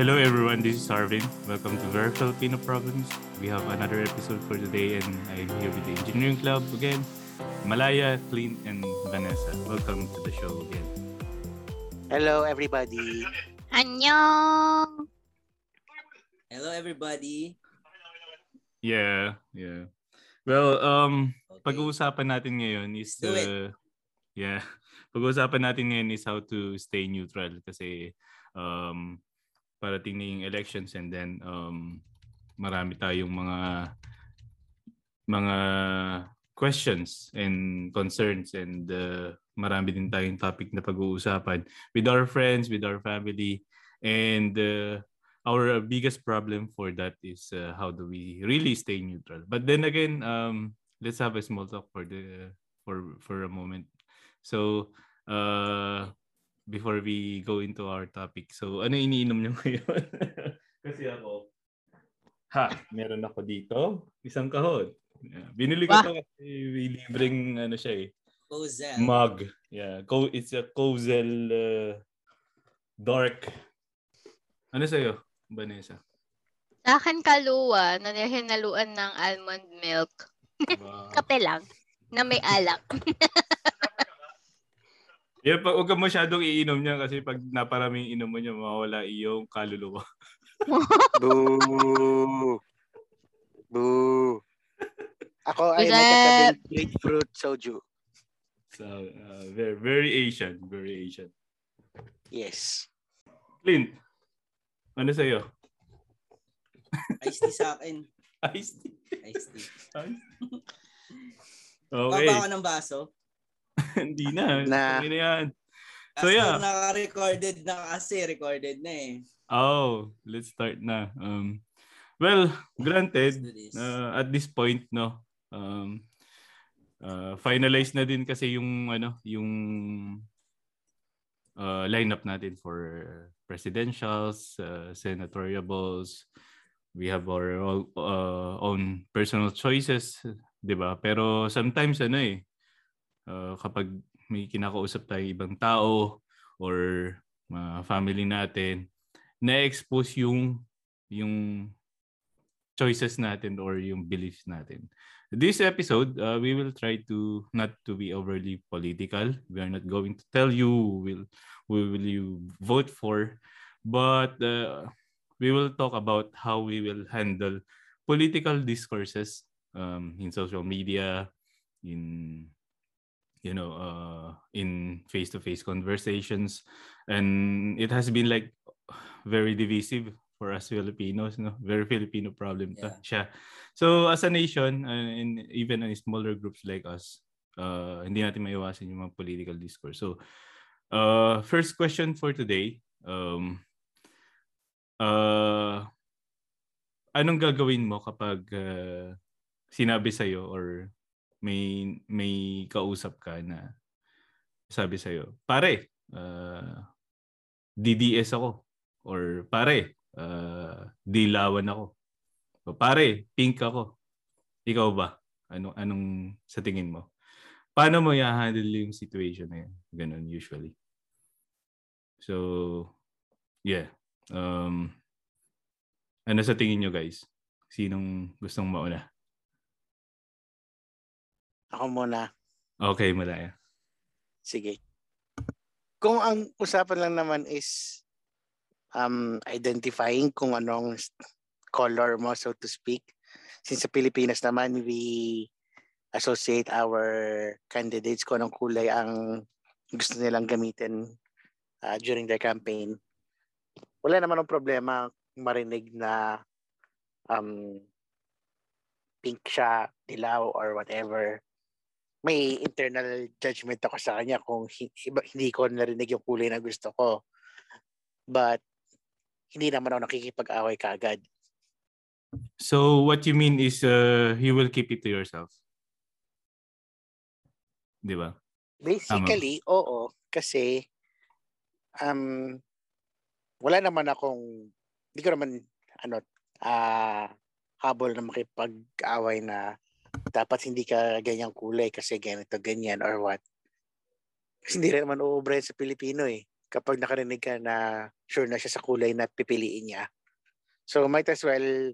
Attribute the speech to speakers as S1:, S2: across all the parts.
S1: Hello everyone, this is Arvin. Welcome to Very Filipino Problems. We have another episode for today and I'm here with the Engineering Club again. Malaya, Clint, and Vanessa. Welcome to the show again.
S2: Hello, everybody.
S3: Annyeong!
S4: Hello everybody.
S1: Yeah, yeah. Well, um,
S4: Okay.
S1: pag-uusapan natin ngayon is
S4: Do it.
S1: uh, yeah. Pag-uusapan natin ngayon is how to stay neutral kasi um parating na yung elections and then um marami tayong mga mga questions and concerns and uh, marami din tayong topic na pag-uusapan with our friends, with our family and uh, our biggest problem for that is uh, how do we really stay neutral. But then again, um, let's have a small talk for the for for a moment. So, uh, before we go into our topic, so ano iniinom niyo ngayon? Kasi ako, ha, meron ako dito, isang kahon. Yeah, Binili ko
S3: Wah.
S1: to kasi may libreng ano siya eh,
S4: Cozel.
S1: mug. Yeah, co- it's a Kozel uh, dark. Ano sa'yo, Vanessa?
S3: Sa akin kaluwa na hinaluan ng almond milk.
S1: Wow.
S3: Kape lang. Na may alak.
S1: Yeah, pag huwag ka masyadong iinom niya kasi pag naparaming inom mo niya, mawawala iyong kaluluwa.
S2: Boo! Boo! Ako ay
S3: Is that-
S2: grapefruit soju.
S1: So, uh, very, very Asian. Very Asian.
S2: Yes.
S1: Clint, ano sa'yo?
S4: Iced tea sa akin.
S1: Iced tea.
S4: Iced tea.
S1: Iced tea.
S4: Okay.
S1: Okay.
S4: Baba ako ng baso.
S1: Hindi na.
S2: Na.
S1: Hindi na yan. So,
S4: Kasi
S1: yeah.
S4: naka-recorded na kasi. Recorded na eh.
S1: Oh, let's start na. Um, well, granted, uh, at this point, no, um, uh, finalize na din kasi yung, ano, yung uh, lineup natin for presidentials, uh, senatoriables. We have our all, uh, own personal choices, 'di ba? Pero sometimes ano eh, uh, kapag may kinakausap tayo ibang tao or mga family natin, na-expose yung yung choices natin or yung beliefs natin. This episode, uh, we will try to not to be overly political. We are not going to tell you will who will you vote for, but uh, we will talk about how we will handle political discourses um, in social media, in you know, uh, in face-to-face conversations, and it has been like very divisive for us Filipinos, no? Very Filipino problem
S4: Yeah.
S1: siya. So as a nation, uh, and even in smaller groups like us, uh, hindi natin maiwasan yung mga political discourse. So, uh, first question for today, um, uh, anong gagawin mo kapag uh, sinabi sa'yo or may may kausap ka na sabi sa'yo, pare, uh, DDS ako. Or pare, uh, dilawan ako. O pare, pink ako. Ikaw ba? Anong, anong sa tingin mo? Paano mo i-handle yung situation na yun? Ganun usually. So, yeah. Um, ano sa tingin nyo guys? Sinong gustong mauna?
S2: Ako muna.
S1: Okay, Malaya.
S2: Sige. Kung ang usapan lang naman is um, identifying kung anong color mo, so to speak. Since sa Pilipinas naman, we associate our candidates kung anong kulay ang gusto nilang gamitin uh, during their campaign. Wala naman ang problema marinig na um, pink siya, dilaw, or whatever may internal judgment ako sa kanya kung hindi ko narinig yung kulay na gusto ko. But, hindi naman ako nakikipag-away kaagad.
S1: So what you mean is uh, you will keep it to yourself? Di ba?
S2: Basically, oo. Kasi, um, wala naman akong, hindi ko naman, ano, ah, habol na makipag-away na dapat hindi ka ganyang kulay kasi ganito, ganyan, or what. Kasi hindi rin naman uubra yan sa Pilipino eh. Kapag nakarinig ka na sure na siya sa kulay na pipiliin niya. So might as well,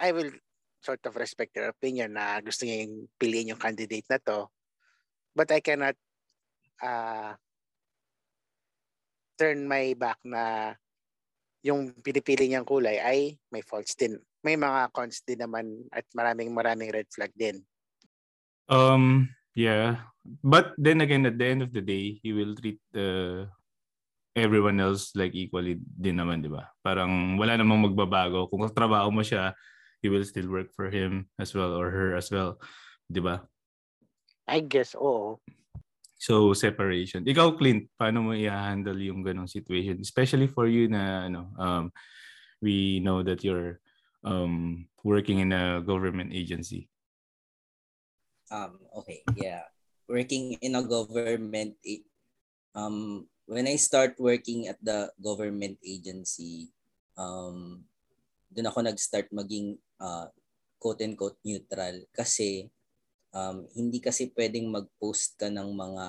S2: I will sort of respect your opinion na gusto niya yung piliin yung candidate na to. But I cannot uh, turn my back na yung pinipili niyang kulay ay may faults din. May mga cons din naman at maraming maraming red flag din.
S1: Um, yeah. But then again, at the end of the day, he will treat uh, everyone else like equally din naman, di ba? Parang wala namang magbabago. Kung trabaho mo siya, he will still work for him as well or her as well. Di ba?
S2: I guess, oo.
S1: So, separation. Ikaw, Clint, paano mo i-handle yung ganong situation? Especially for you na, ano, um, we know that you're um, working in a government agency.
S4: Um, okay, yeah. Working in a government, um, when I start working at the government agency, um, doon ako nag-start maging uh, quote-unquote neutral kasi um, hindi kasi pwedeng mag-post ka ng mga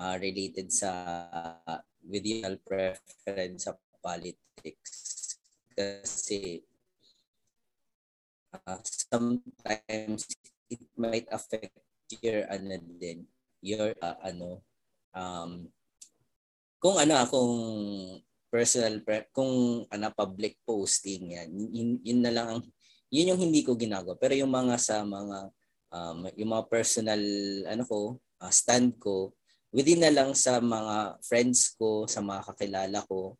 S4: uh, related sa uh, with your preference sa politics. Kasi uh, sometimes it might affect your ano din your uh, ano um kung ano kung personal pre- kung ano public posting yan yun, yun na lang ang yun yung hindi ko ginagawa. Pero yung mga sa mga um, yung mga personal ano ko uh, stand ko within na lang sa mga friends ko sa mga kakilala ko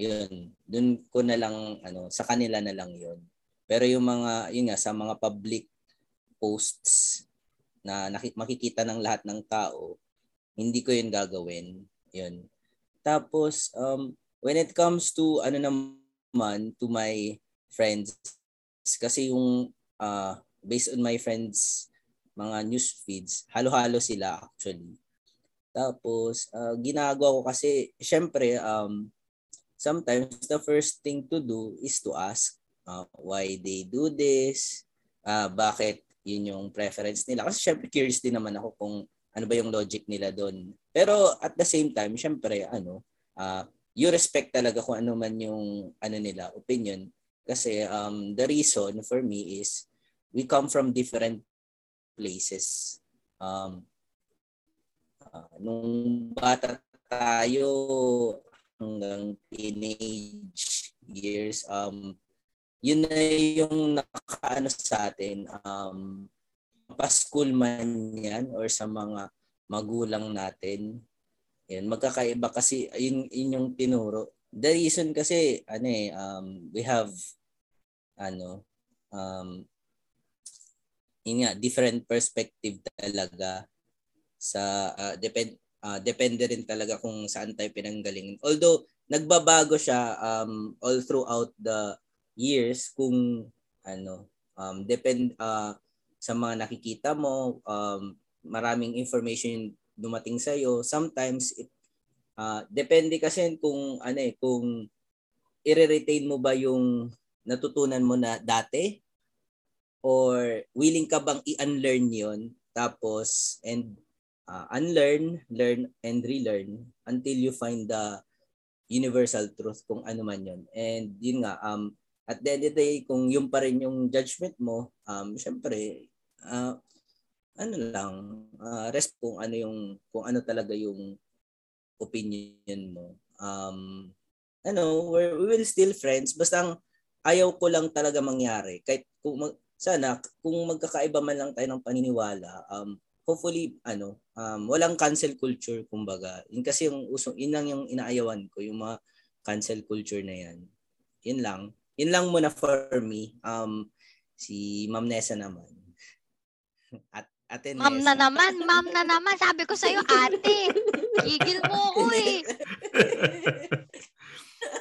S4: yun dun ko na lang ano sa kanila na lang yun. Pero yung mga yun nga sa mga public posts na makikita ng lahat ng tao hindi ko yun gagawin yun. Tapos um when it comes to ano naman to my friends kasi yung uh, based on my friends mga news feeds, halo-halo sila actually. Tapos uh, ginagawa ko kasi syempre um sometimes the first thing to do is to ask uh, why they do this, uh, bakit yun yung preference nila. Kasi syempre curious din naman ako kung ano ba yung logic nila doon. Pero at the same time, syempre ano, uh, you respect talaga kung ano man yung ano nila opinion kasi um the reason for me is we come from different places. Um, uh, nung bata tayo hanggang teenage years, um, yun na yung nakaano sa atin. Um, pa-school man yan or sa mga magulang natin. Yan, magkakaiba kasi yun, yun yung tinuro. The reason kasi ano eh um, we have ano um, yun nga, different perspective talaga sa uh, depend uh, depende rin talaga kung saan tayo pinanggaling. Although nagbabago siya um, all throughout the years kung ano um, depend uh, sa mga nakikita mo um, maraming information dumating sa iyo sometimes it uh, depende kasi kung ano eh kung i-retain mo ba yung natutunan mo na dati or willing ka bang i-unlearn yon tapos and uh, unlearn, learn and relearn until you find the universal truth kung ano man yon. And yun nga um at the end of the day kung yung pa rin yung judgment mo, um syempre uh, ano lang uh, rest kung ano yung kung ano talaga yung opinion mo. Um ano, we will still friends basta ang ayaw ko lang talaga mangyari kahit kung sana kung magkakaiba man lang tayo ng paniniwala, um, hopefully ano, um, walang cancel culture kumbaga. Yun kasi yung usong, yun lang yung inaayawan ko, yung mga cancel culture na yan. Yun lang. Yun lang muna for me. Um, si Ma'am Nessa naman. At Ate Nessa.
S3: Ma'am na naman, ma'am na naman. Sabi ko sa'yo, ate. Gigil mo ako eh.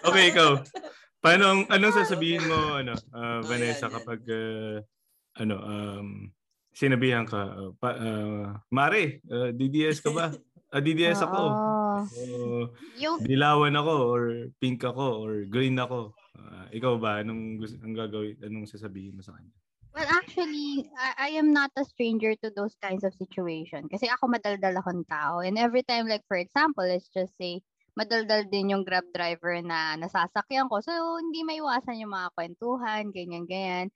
S1: okay, ikaw. Paano anong sasabihin mo ano uh, Vanessa kapag uh, ano um sinabihan ka uh, pa, uh, Mare, uh, DDS ka ba? Uh, DDS ako. Uh, yung dilawan ako or pink ako or green ako. Uh, ikaw ba anong ang gagawin anong sasabihin mo sa kanya?
S5: Well, actually, I, I am not a stranger to those kinds of situation. Kasi ako madaldal akong tao. And every time, like, for example, let's just say,
S3: madaldal din yung Grab driver na nasasakyan ko. So, hindi maiwasan yung mga kwentuhan, ganyan-ganyan.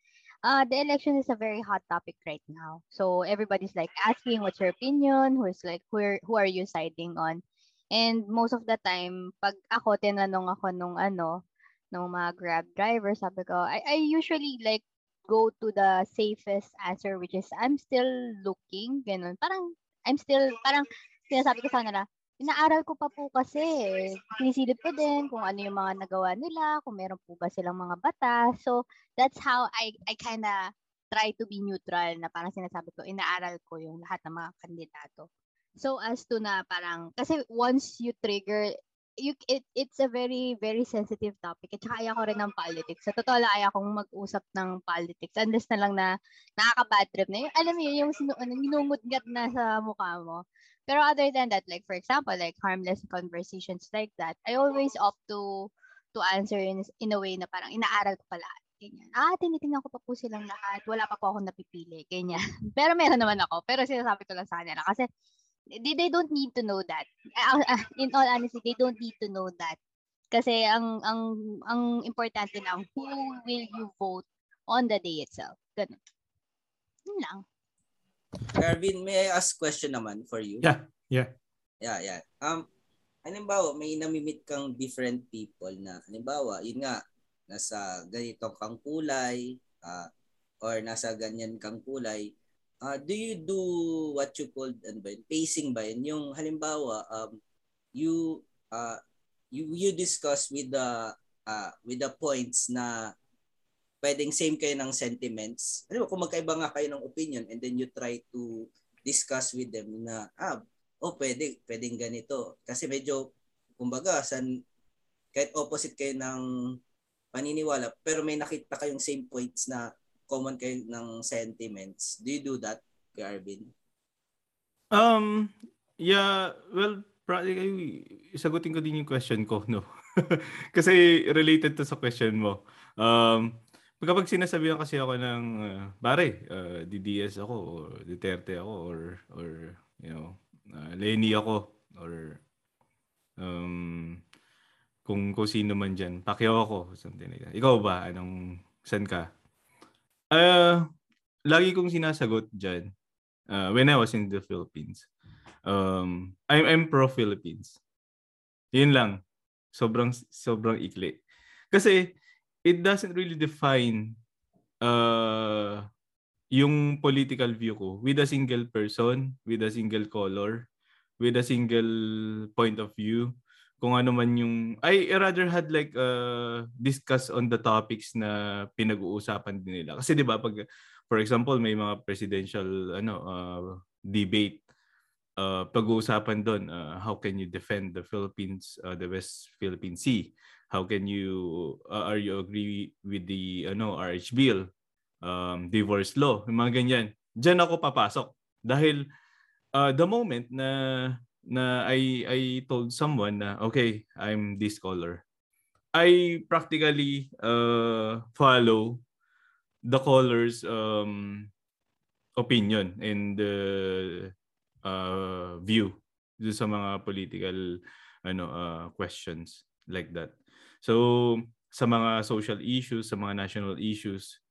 S3: Uh, the election is a very hot topic right now. So, everybody's like asking what's your opinion, who's like, who are, who are you siding on? And most of the time, pag ako, tinanong ako nung ano, nung mga Grab driver, sabi ko, I, I usually like go to the safest answer which is I'm still looking, ganun. Parang I'm still parang sinasabi ko sa kanila, inaaral ko pa po kasi. Sinisilip ko din kung ano yung mga nagawa nila, kung meron po ba silang mga bata. So, that's how I, I kind of try to be neutral na parang sinasabi ko, inaaral ko yung lahat ng mga kandidato. So, as to na parang, kasi once you trigger, you, it, it's a very, very sensitive topic. At saka ayaw ko rin ng politics. Sa totoo lang, ayaw kong mag-usap ng politics. Unless na lang na nakaka-bad trip na. Yung, alam mo yun, yung sinu- ano, minumutgat na sa mukha mo. Pero other than that, like for example, like harmless conversations like that, I always opt to to answer in, in a way na parang inaaral ko pala. Ganyan. Ah, tinitingnan ko pa po silang lahat. Wala pa po ako napipili. Ganyan. Pero meron naman ako. Pero sinasabi ko lang sa kanila. Kasi they, they don't need to know that. In all honesty, they don't need to know that. Kasi ang ang ang importante lang, who will you vote on the day itself. Ganun. Yun lang.
S4: Garvin, may I ask question naman for you?
S1: Yeah, yeah.
S4: Yeah, yeah. Um, halimbawa, may namimit kang different people na, halimbawa, yun nga, nasa ganito kang kulay, uh, or nasa ganyan kang kulay, uh, do you do what you call ano ba yun, pacing ba yun? Yung halimbawa, um, you, uh, you, you discuss with the, uh, with the points na pwedeng same kayo ng sentiments. Ano kung magkaiba nga kayo ng opinion and then you try to discuss with them na, ah, oh, pwede, pwedeng ganito. Kasi medyo, kumbaga, san, kahit opposite kayo ng paniniwala, pero may nakita kayong same points na common kayo ng sentiments. Do you do that, Garvin?
S1: Um, yeah, well, probably, isagutin ko din yung question ko, no? Kasi related to sa question mo. Um, kapag sinasabihan kasi ako ng uh, pare, uh, DDS ako or Duterte ako or or you know, uh, Lenny ako or um kung kung sino man diyan, Pacquiao ako, something like that. Ikaw ba anong san ka? Uh, lagi kong sinasagot diyan uh, when I was in the Philippines. Um, I'm I'm pro Philippines. Yun lang. Sobrang sobrang ikli. Kasi it doesn't really define uh, yung political view ko with a single person, with a single color, with a single point of view. Kung ano man yung... I rather had like uh, discuss on the topics na pinag-uusapan din nila. Kasi di ba pag, for example, may mga presidential ano uh, debate, uh, pag-uusapan doon, uh, how can you defend the Philippines, uh, the West Philippine Sea? How can you uh, are you agree with the ano RH bill? Um divorce law yung mga ganyan. Diyan ako papasok. Dahil uh, the moment na na I I told someone na okay I'm this color I practically uh, follow the color's um, opinion and the uh, view sa mga political ano uh, questions like that So, sa mga social issues, sa mga national issues,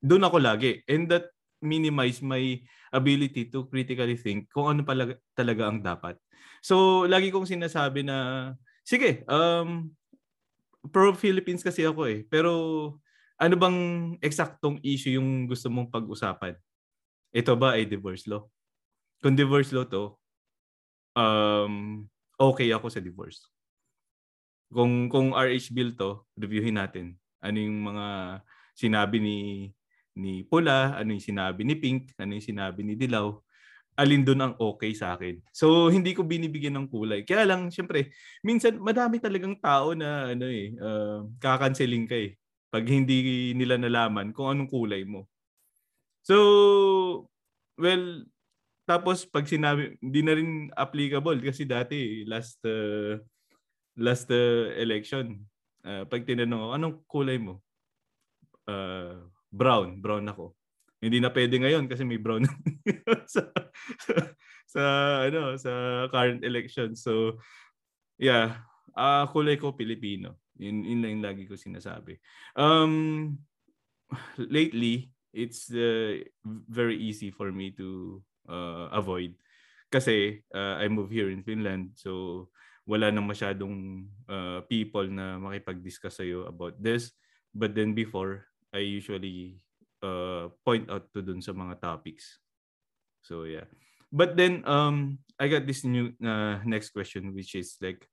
S1: doon ako lagi. And that minimize my ability to critically think kung ano pala, talaga ang dapat. So, lagi kong sinasabi na, sige, um, pro-Philippines kasi ako eh. Pero, ano bang eksaktong issue yung gusto mong pag-usapan? Ito ba ay divorce law? Kung divorce law to, um, okay ako sa divorce kung kung RH bill to, reviewin natin. Ano yung mga sinabi ni ni Pula, ano yung sinabi ni Pink, ano yung sinabi ni Dilaw, alin doon ang okay sa akin. So hindi ko binibigyan ng kulay. Kaya lang syempre, minsan madami talagang tao na ano eh, uh, kakanseling ka eh pag hindi nila nalaman kung anong kulay mo. So well, tapos pag sinabi hindi na rin applicable kasi dati last uh, last uh, election, uh, pag tinanong ako, anong kulay mo? Uh, brown. Brown ako. Hindi na pwede ngayon kasi may brown sa, sa, sa ano sa current election. So yeah, Ah, kulay ko Pilipino. Yun, yun lang yung lagi ko sinasabi. Um, lately, it's uh, very easy for me to uh, avoid. Kasi uh, I move here in Finland. So, wala nang masyadong uh, people na makipag-discuss sa'yo about this. But then before, I usually uh, point out to dun sa mga topics. So, yeah. But then, um, I got this new uh, next question, which is like,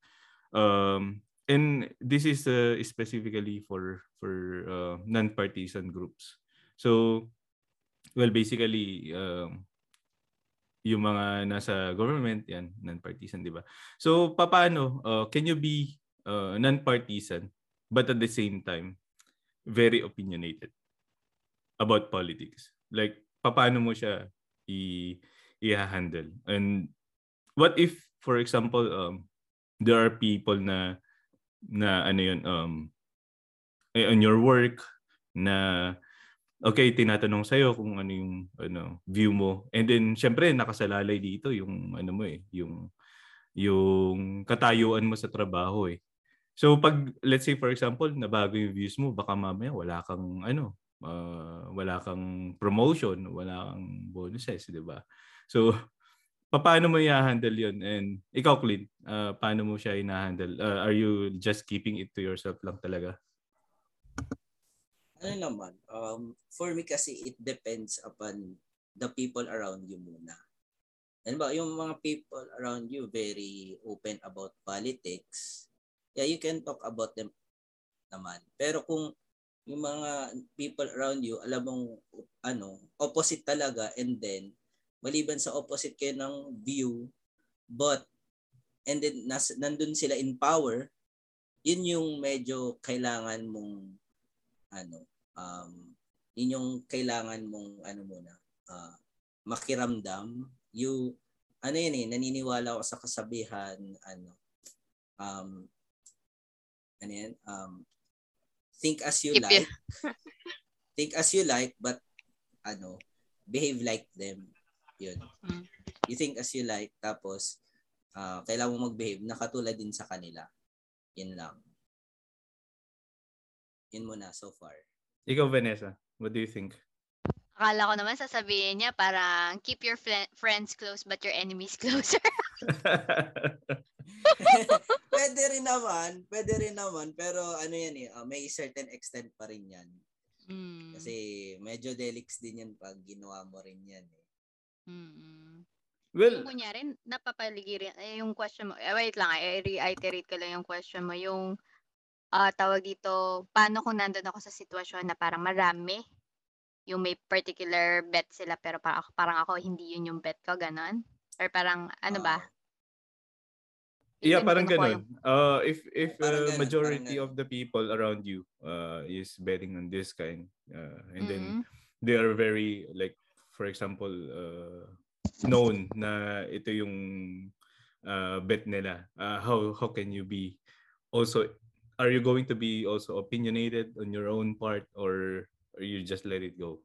S1: um, and this is uh, specifically for for uh, non-partisan groups. So, well, basically, um, yung mga nasa government, yan, non-partisan, di ba? So, paano, uh, can you be uh, non-partisan, but at the same time, very opinionated about politics? Like, paano mo siya i- i-handle? And what if, for example, um, there are people na na ano yun um eh, on your work na okay tinatanong sa iyo kung ano yung ano view mo and then syempre nakasalalay dito yung ano mo eh yung yung katayuan mo sa trabaho eh so pag let's say for example nabago yung views mo baka mamaya wala kang ano uh, wala kang promotion wala kang bonuses di ba so paano mo i-handle yun? And ikaw, Clint, uh, paano mo siya i-handle? Uh, are you just keeping it to yourself lang talaga?
S4: Ano naman, um, for me kasi it depends upon the people around you muna. Ano ba, yung mga people around you very open about politics, yeah, you can talk about them naman. Pero kung yung mga people around you, alam mong ano, opposite talaga and then maliban sa opposite kayo ng view, but, and then nas, nandun sila in power, yun yung medyo kailangan mong, ano, um, yun yung kailangan mong, ano muna, uh, makiramdam. You, ano yun eh, naniniwala ako sa kasabihan, ano, um, ano yan, um, think as you Keep like, think as you like, but, ano, behave like them. Yun. Mm. You think as you like, tapos uh, kailangan mo mag-behave na katulad din sa kanila. Yun lang. Yun muna so far.
S1: Ikaw, Vanessa, what do you think?
S3: Akala ko naman sasabihin niya parang keep your fl- friends close but your enemies closer.
S4: pwede rin naman, pwede rin naman, pero ano yan eh, uh, may certain extent pa rin yan. Mm. Kasi medyo delix din yan pag ginawa mo rin yan eh.
S3: Mm. Well, Yung kunyari, napapaligiran, eh, yung question mo, eh, wait lang, eh, reiterate ko lang yung question mo, yung uh, tawag dito, paano kung nandun ako sa sitwasyon na parang marami, yung may particular bet sila pero parang, parang ako hindi yun yung bet ko, ganon? Or parang, ano ba?
S1: Uh, yeah, parang ganun. Yung... Uh, if if uh, ganun, majority of the people around you uh, is betting on this kind, uh, and mm-hmm. then they are very like for example, uh, known na ito yung uh, bet nila, uh, how how can you be also are you going to be also opinionated on your own part or, or you just let it go?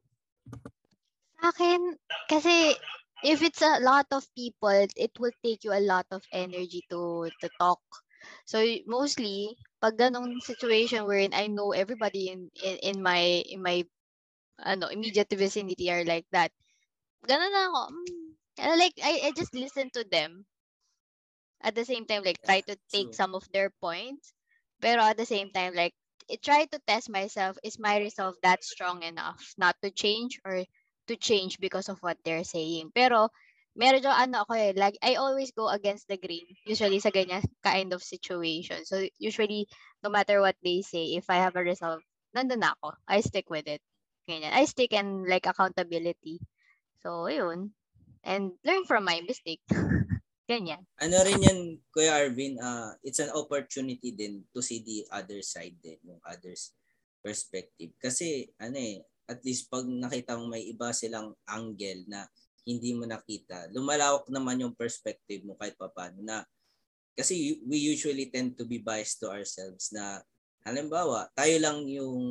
S3: Sa akin, kasi if it's a lot of people, it will take you a lot of energy to to talk. So mostly, pag ganong situation wherein I know everybody in, in, in my in my ano immediate vicinity are like that, ganun na ako. Mm. Like, I, I just listen to them. At the same time, like, try to take some of their points. Pero at the same time, like, I try to test myself, is my resolve that strong enough not to change or to change because of what they're saying. Pero, medyo ano ako eh, like, I always go against the grain, usually sa ganyan kind of situation. So, usually, no matter what they say, if I have a resolve, nandun ako. I stick with it. Ganyan. I stick and like accountability. So, yun. And learn from my mistake. Ganyan.
S4: Ano rin yan, Kuya Arvin, uh, it's an opportunity din to see the other side din, yung other's perspective. Kasi, ano eh, at least pag nakita mo may iba silang angle na hindi mo nakita, lumalawak naman yung perspective mo kahit paano na kasi we usually tend to be biased to ourselves na halimbawa, tayo lang yung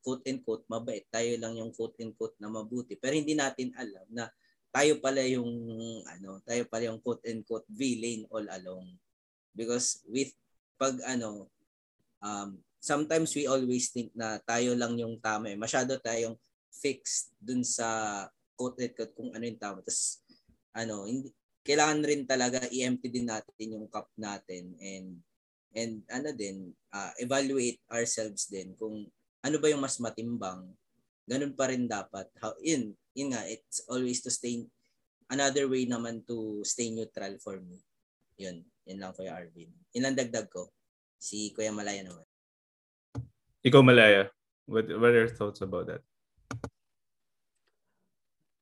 S4: quote and quote mabait, tayo lang yung quote and quote na mabuti, pero hindi natin alam na tayo pala yung ano, tayo pala yung quote and quote villain all along. Because with pag ano, um, sometimes we always think na tayo lang yung tama eh. Masyado tayong fixed dun sa quote quote kung ano yung tama. Tapos ano, hindi, kailangan rin talaga i-empty din natin yung cup natin and and ano din uh, evaluate ourselves din kung ano ba yung mas matimbang ganun pa rin dapat how in yun nga it's always to stay another way naman to stay neutral for me. Yun yun lang Kuya Arvin. Yun lang dagdag ko. Si Kuya Malaya naman.
S1: Ikaw Malaya what, what are your thoughts about that?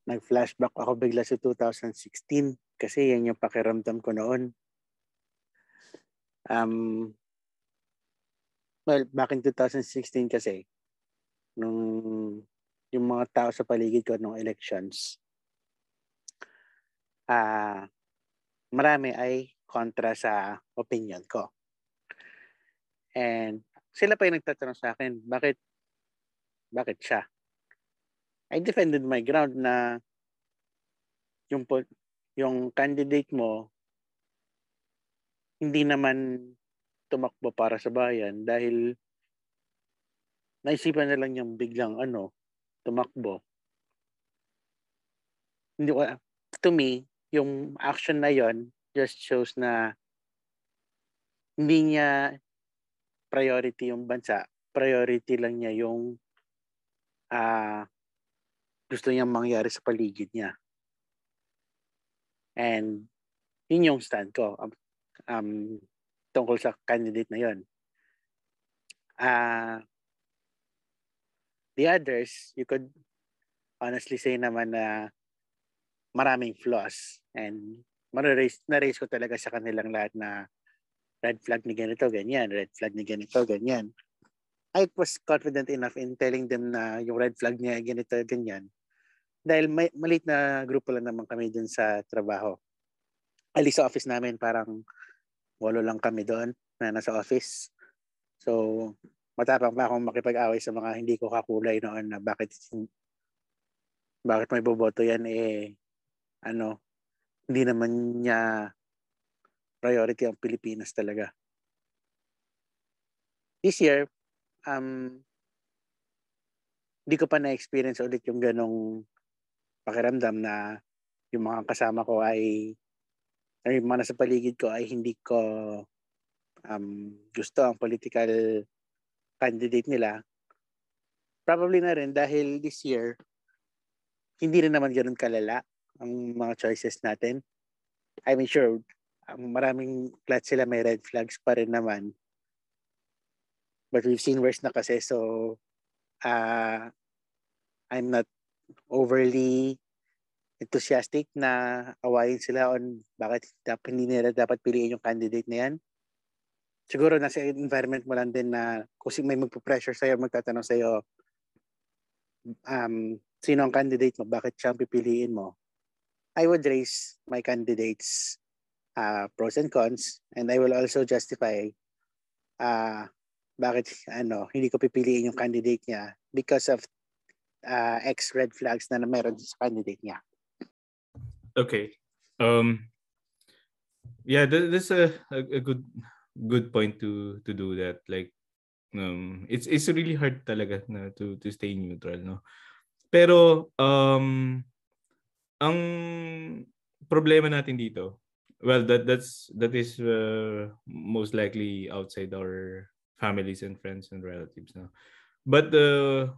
S2: Nag-flashback ako bigla sa 2016 kasi yan yung pakiramdam ko noon. Um, well, back in 2016 kasi, nung yung mga tao sa paligid ko nung elections, ah uh, marami ay kontra sa opinion ko. And sila pa yung nagtatanong sa akin, bakit bakit siya? I defended my ground na yung yung candidate mo hindi naman tumakbo para sa bayan dahil naisipan na lang niyang biglang ano, tumakbo. Hindi ko, to me, yung action na yon just shows na hindi niya priority yung bansa. Priority lang niya yung uh, gusto niyang mangyari sa paligid niya. And yun yung stand ko um, um, tungkol sa candidate na yun. Uh, the others, you could honestly say naman na maraming flaws and na-raise, na-raise ko talaga sa kanilang lahat na red flag ni ganito, ganyan, red flag ni ganito, ganyan. I was confident enough in telling them na yung red flag niya ganito, ganyan dahil may, malit na grupo lang naman kami dun sa trabaho. Ali sa office namin, parang walo lang kami doon na nasa office. So, matapang pa akong makipag-away sa mga hindi ko kakulay noon na bakit bakit may boboto yan eh ano hindi naman niya priority ang Pilipinas talaga. This year, um, hindi ko pa na-experience ulit yung ganong pakiramdam na yung mga kasama ko ay ay mga nasa paligid ko ay hindi ko um, gusto ang political candidate nila. Probably na rin dahil this year, hindi rin naman ganun kalala ang mga choices natin. I mean, sure, maraming lahat sila may red flags pa rin naman. But we've seen worse na kasi, so uh, I'm not overly enthusiastic na awayin sila on bakit dapat hindi nila dapat piliin yung candidate na yan. Siguro nasa environment mo lang din na kung may magpo-pressure sa'yo, magtatanong sa'yo, um, sino ang candidate mo, bakit siya ang pipiliin mo. I would raise my candidates uh, pros and cons and I will also justify uh, bakit ano hindi ko pipiliin yung candidate niya because of uh, X red flags na, na meron sa candidate niya.
S1: Okay. Um, yeah, that's a, a, a good good point to to do that. Like, um, it's it's really hard talaga na to to stay neutral, no. Pero um, ang problema natin dito, well, that that's that is uh, most likely outside our families and friends and relatives, no. But the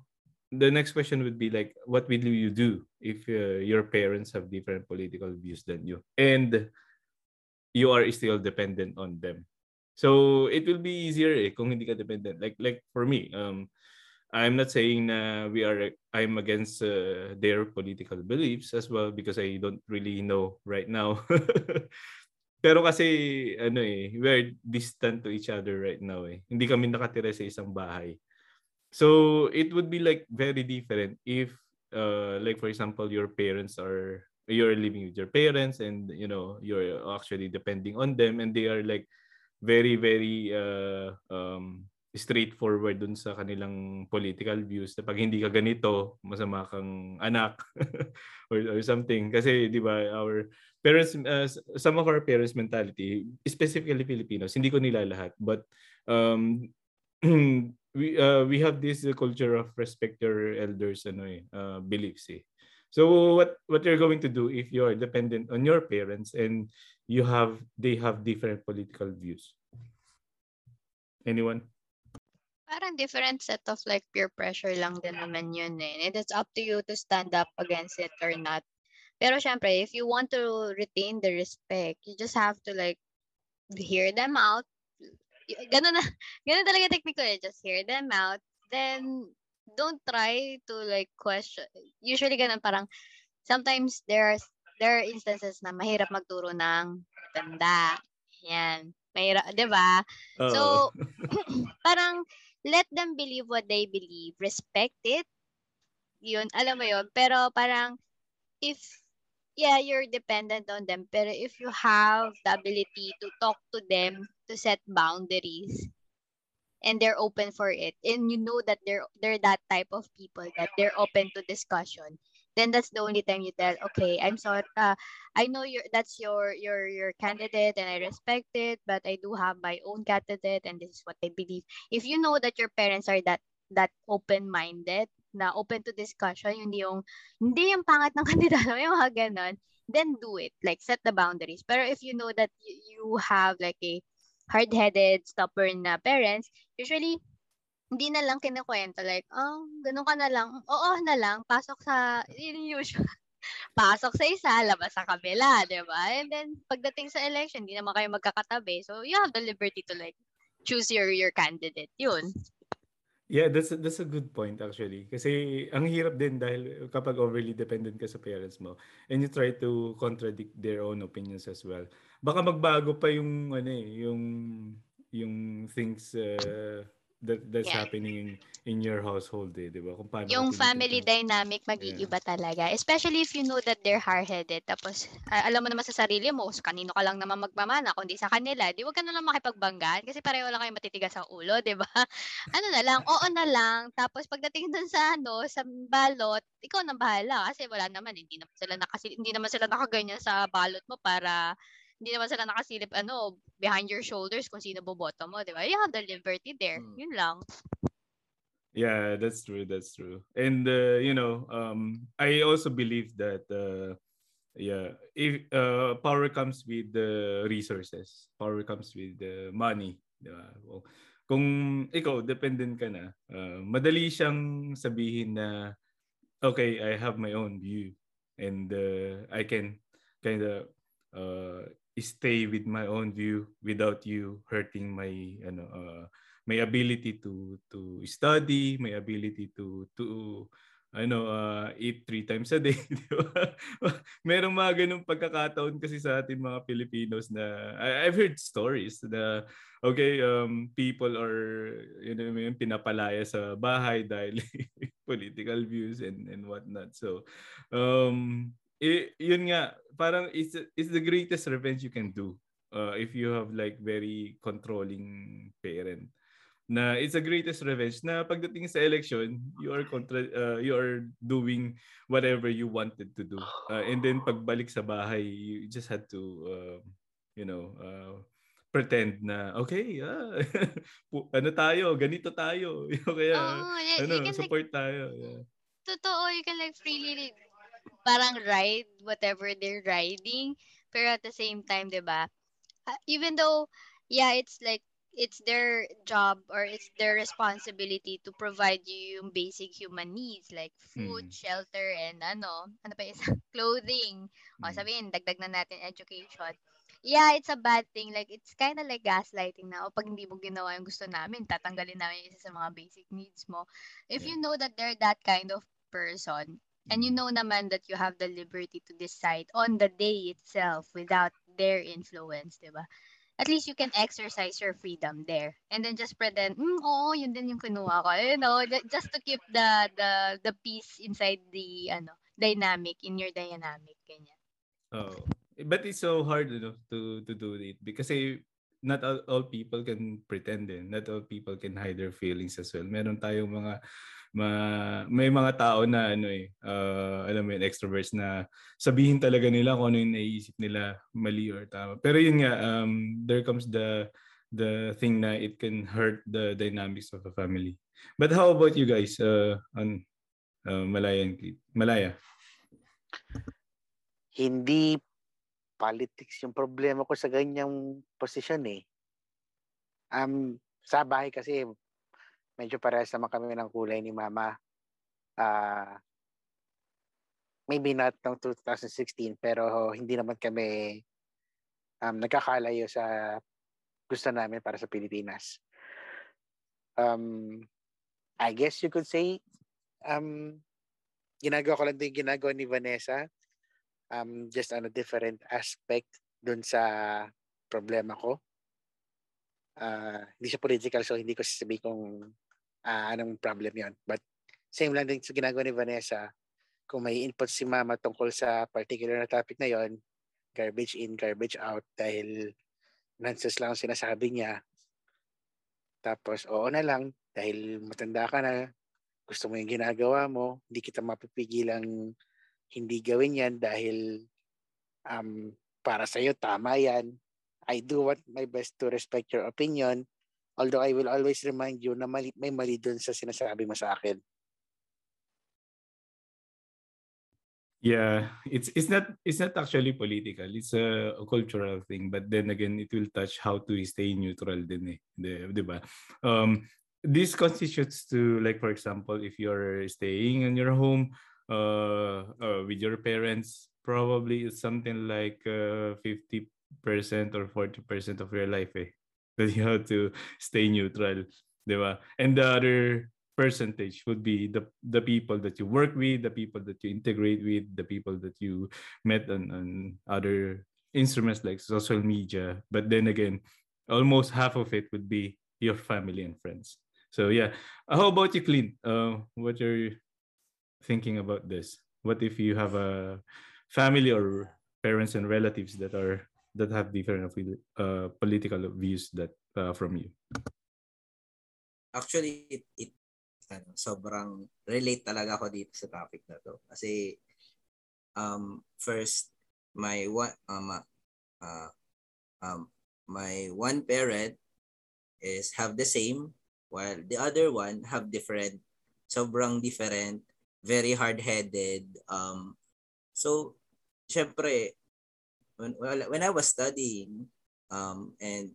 S1: the next question would be like, what will you do if uh, your parents have different political views than you, and you are still dependent on them? So it will be easier eh, kung hindi ka dependent. Like like for me, um, I'm not saying na we are I'm against uh, their political beliefs as well because I don't really know right now. Pero kasi ano eh, we're distant to each other right now eh. Hindi kami nakatira sa isang bahay. So it would be like very different if uh like for example your parents are you're living with your parents and you know you're actually depending on them and they are like very very uh um straightforward dun sa kanilang political views na pag hindi ka ganito, masama kang anak or, or something. Kasi, di ba, our parents, uh, some of our parents' mentality, specifically Filipinos, hindi ko nila lahat, but um, we uh, we have this culture of respect your elders ano eh, uh, beliefs eh. So what what you're going to do if you're dependent on your parents and you have they have different political views? Anyone?
S3: Parang different set of like peer pressure lang din naman yun eh. And it's up to you to stand up against it or not. Pero syempre, if you want to retain the respect, you just have to like hear them out. Ganun na, ganun talaga technique eh. Just hear them out. Then, don't try to like question. Usually ganun parang, sometimes there are, there are instances na mahirap magturo ng tanda. Yan. Mahirap, di ba? So, parang, let them believe what they believe. Respect it. Yun, alam mo yun. Pero parang, if, yeah, you're dependent on them. Pero if you have the ability to talk to them, to set boundaries, and they're open for it, and you know that they're they're that type of people that they're open to discussion, then that's the only time you tell, okay, I'm sorry, uh, I know you're that's your your your candidate and I respect it, but I do have my own candidate and this is what I believe. If you know that your parents are that that open-minded, na open to discussion, hindi yung hindi yung pangat ng kandidato, yung mga ganon, then do it. Like set the boundaries. Pero if you know that you, have like a hard-headed, stubborn na parents, usually hindi na lang kinukwento like, oh, ganun ka na lang. Oo na lang, pasok sa, yun usual. pasok sa isa, labas sa kabila, di ba? And then, pagdating sa election, hindi naman kayo magkakatabi. So, you have the liberty to like, choose your your candidate. Yun.
S1: Yeah, that's a, that's a good point actually. Kasi ang hirap din dahil kapag overly dependent ka sa parents mo and you try to contradict their own opinions as well. Baka magbago pa yung ano eh, yung yung things uh, that that's yeah. happening in, in your household eh, 'di ba? Kung paano
S3: yung family ka. dynamic mag-iiba yeah. talaga. Especially if you know that they're hard-headed. Tapos uh, alam mo naman sa sarili mo, so kanino ka lang naman magmamana kundi sa kanila. Di wag ka na lang makipagbanggaan kasi pareho lang kayo matitigas sa ulo, 'di ba? ano na lang, oo na lang. Tapos pagdating dun sa ano, sa balot, ikaw nang bahala kasi wala naman hindi naman sila nakasi hindi naman sila nakaganyan sa balot mo para hindi naman sila nakasilip ano behind your shoulders kung sino boboto mo, 'di ba? You have the liberty there. Hmm. Yun lang.
S1: Yeah, that's true. That's true. And uh, you know, um, I also believe that uh, yeah, if uh, power comes with the resources, power comes with the money. Diba? Well, kung ikaw dependent ka na, uh, madali siyang sabihin na okay, I have my own view and uh, I can kind of uh, stay with my own view without you hurting my ano uh, my ability to to study, my ability to to ano uh, eat three times a day, di ba? Merong mga ganung pagkakataon kasi sa atin mga Filipinos na I, I've heard stories na okay, um people are you know, pinapalaya sa bahay dahil political views and and whatnot. So um eh, yun nga, parang it's, it's the greatest revenge you can do uh, if you have like very controlling parent. Na it's the greatest revenge na pagdating sa election you are contra uh, you are doing whatever you wanted to do. Uh, and then pagbalik sa bahay you just had to uh, you know uh, pretend na okay uh, ano tayo ganito tayo. Kaya
S3: oh, yeah,
S1: ano support like, tayo yeah.
S3: totoo you can like freely parang ride whatever they're riding. Pero at the same time, di ba? Uh, even though, yeah, it's like, it's their job or it's their responsibility to provide you yung basic human needs like food, mm. shelter, and ano, ano pa isa? Clothing. Mm. O sabihin, dagdag na natin education. Yeah, it's a bad thing. Like, it's kind of like gaslighting na. O pag hindi mo ginawa yung gusto namin, tatanggalin namin isa sa mga basic needs mo. If yeah. you know that they're that kind of person, And you know naman that you have the liberty to decide on the day itself without their influence, di ba? At least you can exercise your freedom there. And then just pretend, mm, oo, yun din yung kinuha ko. You know, just to keep the the the peace inside the ano dynamic, in your dynamic. Ganyan.
S1: Oh. But it's so hard you know, to to do it because not all, all people can pretend din. Not all people can hide their feelings as well. Meron tayong mga ma, may mga tao na ano eh, uh, alam mo yun, extroverts na sabihin talaga nila kung ano yung naiisip nila mali or tama. Pero yun nga, um, there comes the the thing na it can hurt the dynamics of a family. But how about you guys uh, on uh, Malaya and Cleet? Malaya?
S2: Hindi politics yung problema ko sa ganyang posisyon eh. Um, sa bahay kasi medyo parehas naman kami ng kulay ni mama. Uh, maybe not ng 2016 pero hindi naman kami um, nagkakalayo sa gusto namin para sa Pilipinas. Um, I guess you could say um, ginagawa ko lang din ginagawa ni Vanessa um, just on a different aspect dun sa problema ko. Uh, hindi siya political so hindi ko sasabihin kung uh, anong problem yon But same lang din sa ginagawa ni Vanessa. Kung may input si mama tungkol sa particular na topic na yon garbage in, garbage out dahil nonsense lang ang sinasabi niya. Tapos, oo na lang dahil matanda ka na, gusto mo yung ginagawa mo, hindi kita mapipigilang hindi gawin yan dahil um, para sa'yo tama yan. I do what my best to respect your opinion Although I will always remind you na mali, may mali dun sa sinasabi mo sa akin.
S1: Yeah, it's it's not it's not actually political. It's a, a cultural thing, but then again, it will touch how to stay neutral din eh, 'di ba? Um this constitutes to like for example, if you're staying in your home uh, uh with your parents, probably it's something like uh, 50% or 40% of your life eh that you have to stay neutral, di ba? And the other percentage would be the the people that you work with, the people that you integrate with, the people that you met on, on other instruments like social media. But then again, almost half of it would be your family and friends. So yeah, uh, how about you, Clint? Uh, what are you thinking about this? What if you have a family or parents and relatives that are that have different uh, political views that uh, from you?
S4: Actually, it, it ano, sobrang relate talaga ako dito sa topic na to. Kasi um, first, my one um, uh, um, my one parent is have the same while the other one have different sobrang different very hard-headed um so syempre when when I was studying um and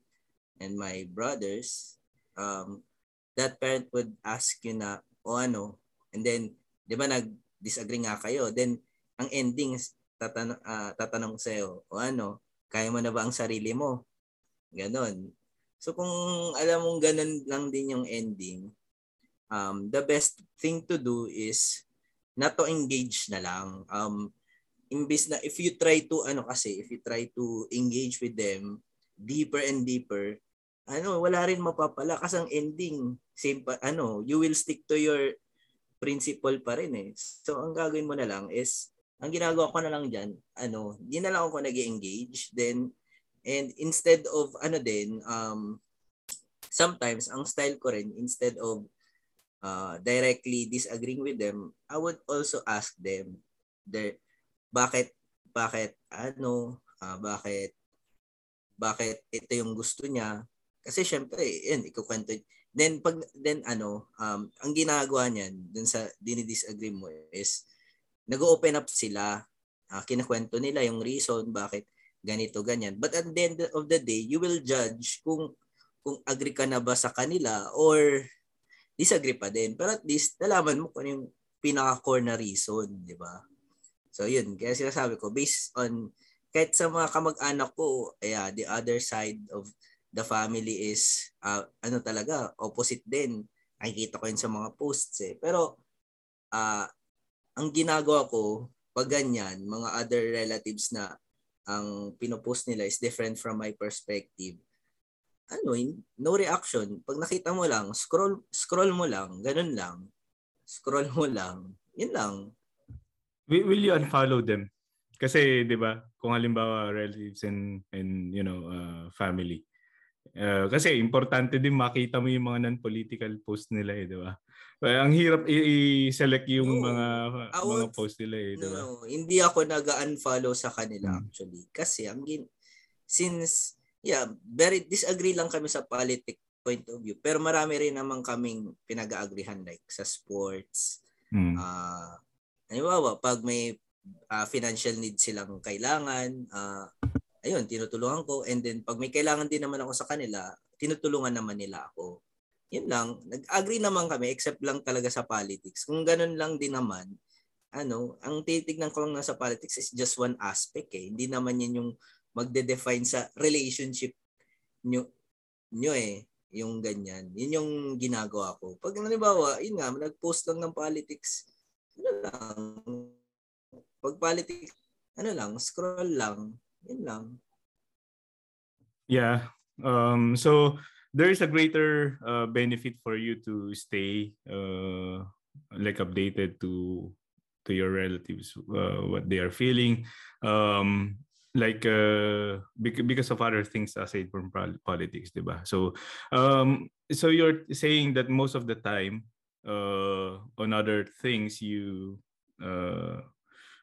S4: and my brothers um that parent would ask you na o ano? And then 'di ba nag disagree nga kayo? Then ang ending tatanong uh, tatanong sa iyo o ano? Kaya mo na ba ang sarili mo? Ganon. So kung alam mong ganun lang din yung ending um the best thing to do is not to engage na lang. Um imbis na if you try to ano kasi if you try to engage with them deeper and deeper ano wala rin mapapala kasi ang ending. Same pa, ano you will stick to your principle pa rin eh. So ang gagawin mo na lang is ang ginagawa ko na lang diyan ano di na lang ako nag-engage then and instead of ano din um sometimes ang style ko rin instead of uh, directly disagreeing with them I would also ask them their bakit bakit ano uh, bakit bakit ito yung gusto niya? Kasi syempre yan ikukwento. Then pag then ano um ang ginagawa niyan dun sa dinidisagree mo is nag-open up sila. Uh, kinakwento nila yung reason bakit ganito ganyan. But at the end of the day you will judge kung kung agree ka na ba sa kanila or disagree pa din. Pero at least nalaman mo kung ano yung pinaka core na reason di ba So yun, kaya sinasabi ko, based on, kahit sa mga kamag-anak ko, yeah, the other side of the family is, uh, ano talaga, opposite din. Nakikita ko yun sa mga posts eh. Pero, uh, ang ginagawa ko, pag ganyan, mga other relatives na ang pinopost nila is different from my perspective, ano, no reaction. Pag nakita mo lang, scroll scroll mo lang, ganun lang. Scroll mo lang. Yun lang
S1: will you unfollow them? Kasi 'di ba, kung halimbawa relatives and and you know, uh, family. Uh, kasi importante din makita mo yung mga non-political post nila eh, di ba? ang hirap i-select yung no, mga mga post nila eh, di ba?
S4: No, hindi ako nag-unfollow sa kanila hmm. actually. Kasi ang gin- since yeah, very disagree lang kami sa politic point of view. Pero marami rin naman kaming pinag-aagrihan like sa sports. Hmm. Uh, halimbawa, pag may uh, financial need silang kailangan, uh, ayun, tinutulungan ko. And then, pag may kailangan din naman ako sa kanila, tinutulungan naman nila ako. Yun lang. Nag-agree naman kami, except lang talaga sa politics. Kung ganun lang din naman, ano, ang titignan ko lang sa politics is just one aspect eh. Hindi naman yan yung magde-define sa relationship nyo, nyo eh. Yung ganyan. Yun yung ginagawa ko. Pag nanibawa, yun nga, nag-post lang ng politics, ano lang, pag politics, ano lang, scroll lang, yun lang.
S1: Yeah. Um, so, there is a greater uh, benefit for you to stay uh, like updated to to your relatives uh, what they are feeling um, like uh, because of other things aside from politics, diba? So, um, so you're saying that most of the time, uh, on other things you uh,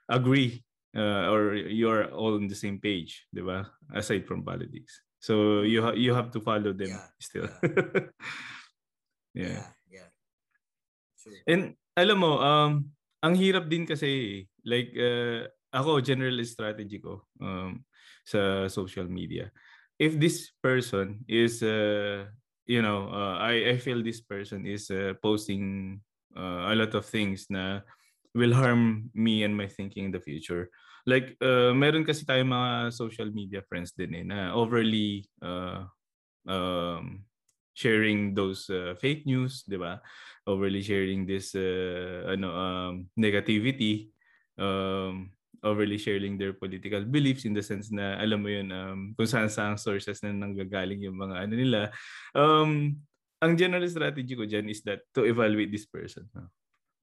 S1: agree uh, or you're all on the same page, diba? Aside from politics, so you ha- you have to follow them yeah, still.
S4: Yeah. yeah. yeah,
S1: Sure. And alam mo, um, ang hirap din kasi like uh, ako general strategy ko um, sa social media. If this person is uh, you know, uh, I I feel this person is uh, posting uh, a lot of things na will harm me and my thinking in the future. Like uh, meron kasi tayong mga social media friends din eh na overly uh, um, sharing those uh, fake news, 'di ba? Overly sharing this uh, ano um, negativity um, overly sharing their political beliefs in the sense na alam mo yun um, kung saan saan sources na nanggagaling yung mga ano nila. Um, ang general strategy ko dyan is that to evaluate this person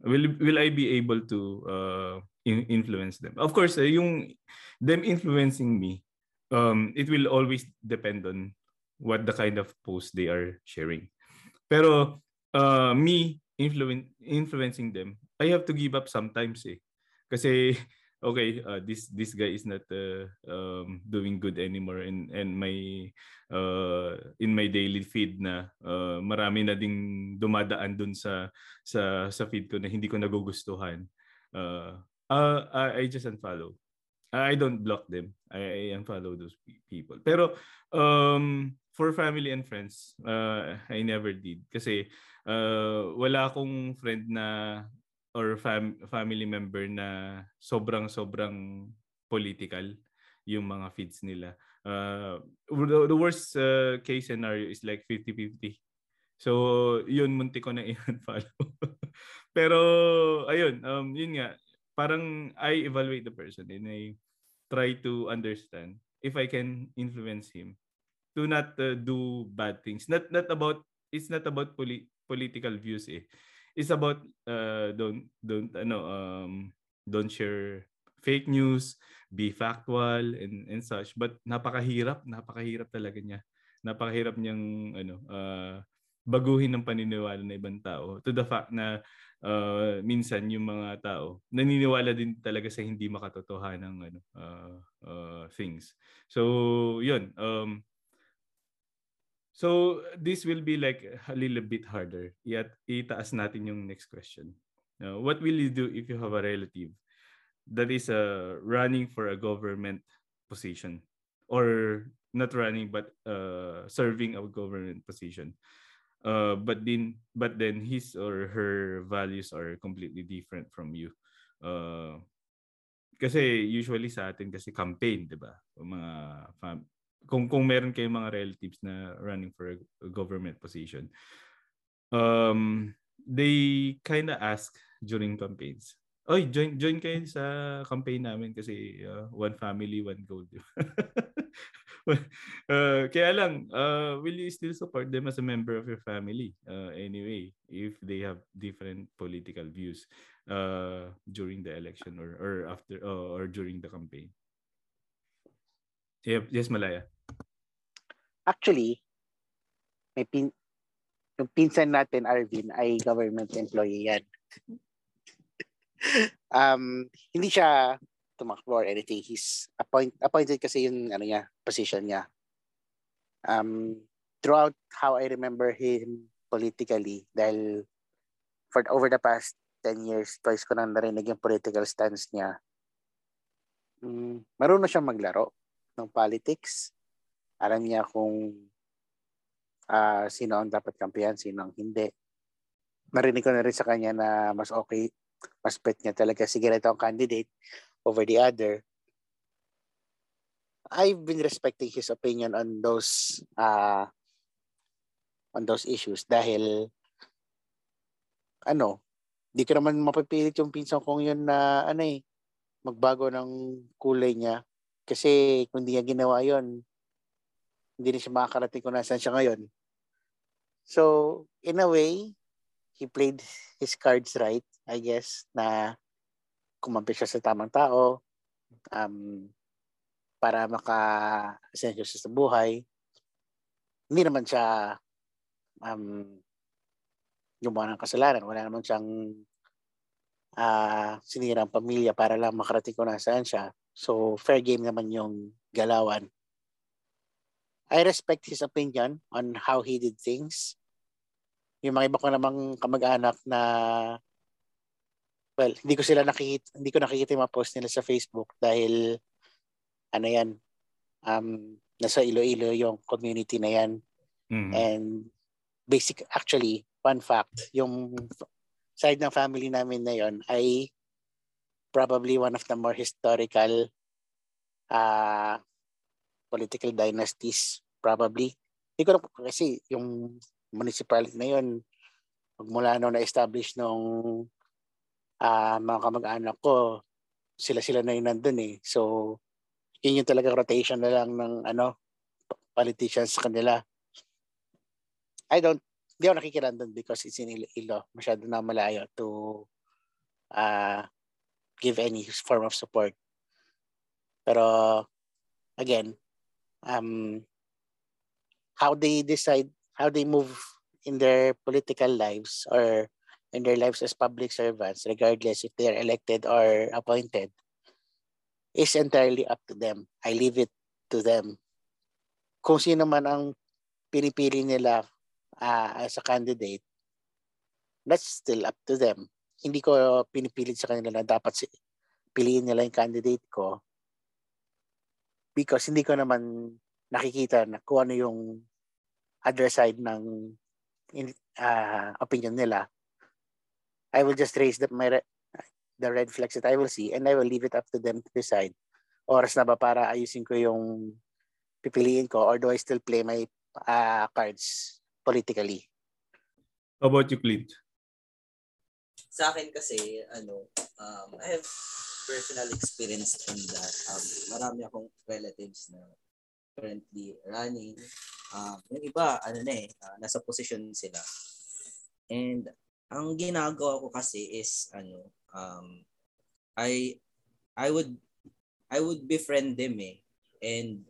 S1: will will I be able to uh, in, influence them? Of course uh, yung them influencing me um, it will always depend on what the kind of post they are sharing. Pero uh, me influen- influencing them I have to give up sometimes eh. Kasi okay, uh, this this guy is not uh, um, doing good anymore and and my uh, in my daily feed na uh, marami na ding dumadaan dun sa sa sa feed ko na hindi ko nagugustuhan. Uh, uh, I, just unfollow. I don't block them. I, I unfollow those people. Pero um, for family and friends, uh, I never did kasi uh, wala akong friend na or fam- family member na sobrang sobrang political yung mga feeds nila. Uh, the, the worst uh, case scenario is like 50-50. So, yun, munti ko na i-unfollow. Pero, ayun, um, yun nga, parang I evaluate the person and I try to understand if I can influence him to not uh, do bad things. Not not about it's not about poli- political views eh is about uh, don't don't ano um don't share fake news, be factual and and such. But napakahirap, napakahirap talaga niya. Napakahirap niyang ano uh, baguhin ng paniniwala ng ibang tao to the fact na uh, minsan yung mga tao naniniwala din talaga sa hindi makatotohanan ng ano uh, uh, things. So, yun um So this will be like a little bit harder. Yet itaas natin yung next question. Now, what will you do if you have a relative that is uh, running for a government position or not running but uh, serving a government position? Uh, but then but then his or her values are completely different from you. Uh, kasi usually sa atin kasi campaign, 'di ba? Mga fam- kung kung meron kayong mga relatives na running for a, government position um they kind of ask during campaigns Oy, join join kayo sa campaign namin kasi uh, one family, one goal. uh, kaya lang, uh, will you still support them as a member of your family uh, anyway if they have different political views uh, during the election or or after uh, or during the campaign? Yep, yes, Malaya.
S2: Actually, may pin, yung pinsan natin, Arvin, ay government employee yan. um, hindi siya tumakbo or anything. He's appoint, appointed kasi yung ano niya, position niya. Um, throughout how I remember him politically, dahil for over the past 10 years, twice ko nang narinig yung political stance niya. Um, marunong siyang maglaro ng politics. Alam niya kung uh, sino ang dapat kampihan, sino ang hindi. Narinig ko na rin sa kanya na mas okay, mas bet niya talaga sige ito ang candidate over the other. I've been respecting his opinion on those uh, on those issues dahil ano, di ko naman mapipilit yung pinsan kong yun na ano eh, magbago ng kulay niya. Kasi kung di niya ginawa yun, hindi na siya makakarating kung nasaan siya ngayon. So, in a way, he played his cards right, I guess, na kumampi siya sa tamang tao um, para maka-asensyo sa buhay. Hindi naman siya um, gumawa ng kasalanan. Wala naman siyang uh, sinirang pamilya para lang makarating kung nasaan siya. So, fair game naman yung galawan. I respect his opinion on how he did things. Yung mga iba ko namang kamag-anak na well, hindi ko sila nakikita, hindi ko nakikita yung mga post nila sa Facebook dahil ano yan, um, nasa Iloilo yung community na yan. Mm-hmm. And basic, actually, fun fact, yung side ng family namin na yon ay probably one of the more historical uh, political dynasties probably. Hindi ko na kasi yung municipality na yun magmula nung na-establish nung uh, mga kamag-anak ko, sila-sila na yun nandun eh. So, yun yung talaga rotation na lang ng ano, politicians sa kanila. I don't, hindi ako nakikiran doon because it's in Iloilo. Masyado na malayo to uh, give any form of support. Pero, again, um, how they decide, how they move in their political lives or in their lives as public servants, regardless if they are elected or appointed, is entirely up to them. I leave it to them. Kung sino man ang pinipili nila uh, as a candidate, that's still up to them. Hindi ko pinipilit sa kanila na dapat piliin nila yung candidate ko because hindi ko naman nakikita na kung ano yung other side ng uh, opinion nila. I will just raise the, my the red flags that I will see and I will leave it up to them to decide. Oras na ba para ayusin ko yung pipiliin ko or do I still play my uh, cards politically?
S1: How about you, Clint?
S4: Sa akin kasi, ano, um, I have personal experience on that. Um, marami akong relatives na currently running. Um, yung iba, ano na eh, uh, nasa position sila. And ang ginagawa ko kasi is, ano, um, I, I would, I would befriend them eh. And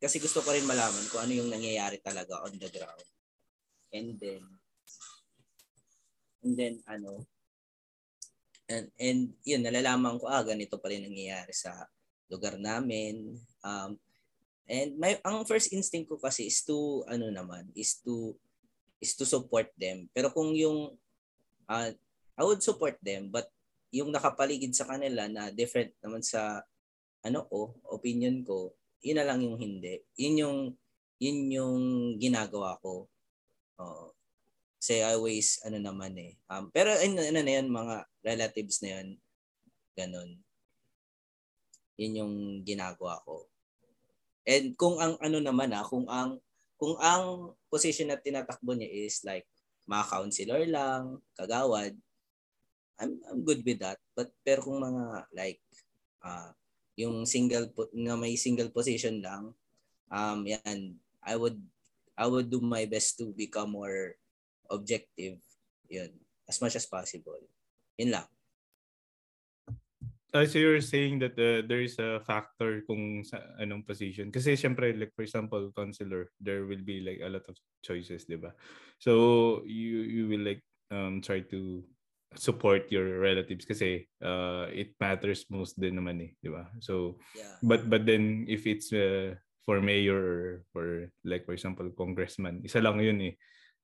S4: kasi gusto ko rin malaman kung ano yung nangyayari talaga on the ground. And then, and then ano, and, and yun, nalalaman ko, ah, ganito pa rin nangyayari sa lugar namin. Um, and my, ang first instinct ko kasi is to, ano naman, is to, is to support them. Pero kung yung, uh, I would support them, but yung nakapaligid sa kanila na different naman sa, ano ko, opinion ko, yun na lang yung hindi. Yun yung, yun yung ginagawa ko. Uh, Say always, ano naman eh. Um, pero ano, ano na yun, mga relatives na yun, ganun. Yun yung ginagawa ko. And kung ang ano naman ah, kung ang kung ang position na tinatakbo niya is like mga counselor lang, kagawad, I'm I'm good with that. But pero kung mga like uh, yung single na may single position lang, um yan I would I would do my best to become more objective, yun, as much as possible. Yun lang.
S1: as you're saying that uh, there is a factor kung sa anong position. Kasi syempre, like for example, counselor, there will be like a lot of choices, di ba? So, you, you will like um, try to support your relatives kasi uh, it matters most din naman eh, di ba? So,
S4: Yeah.
S1: but but then if it's uh, for mayor or like for example, congressman, isa lang yun eh.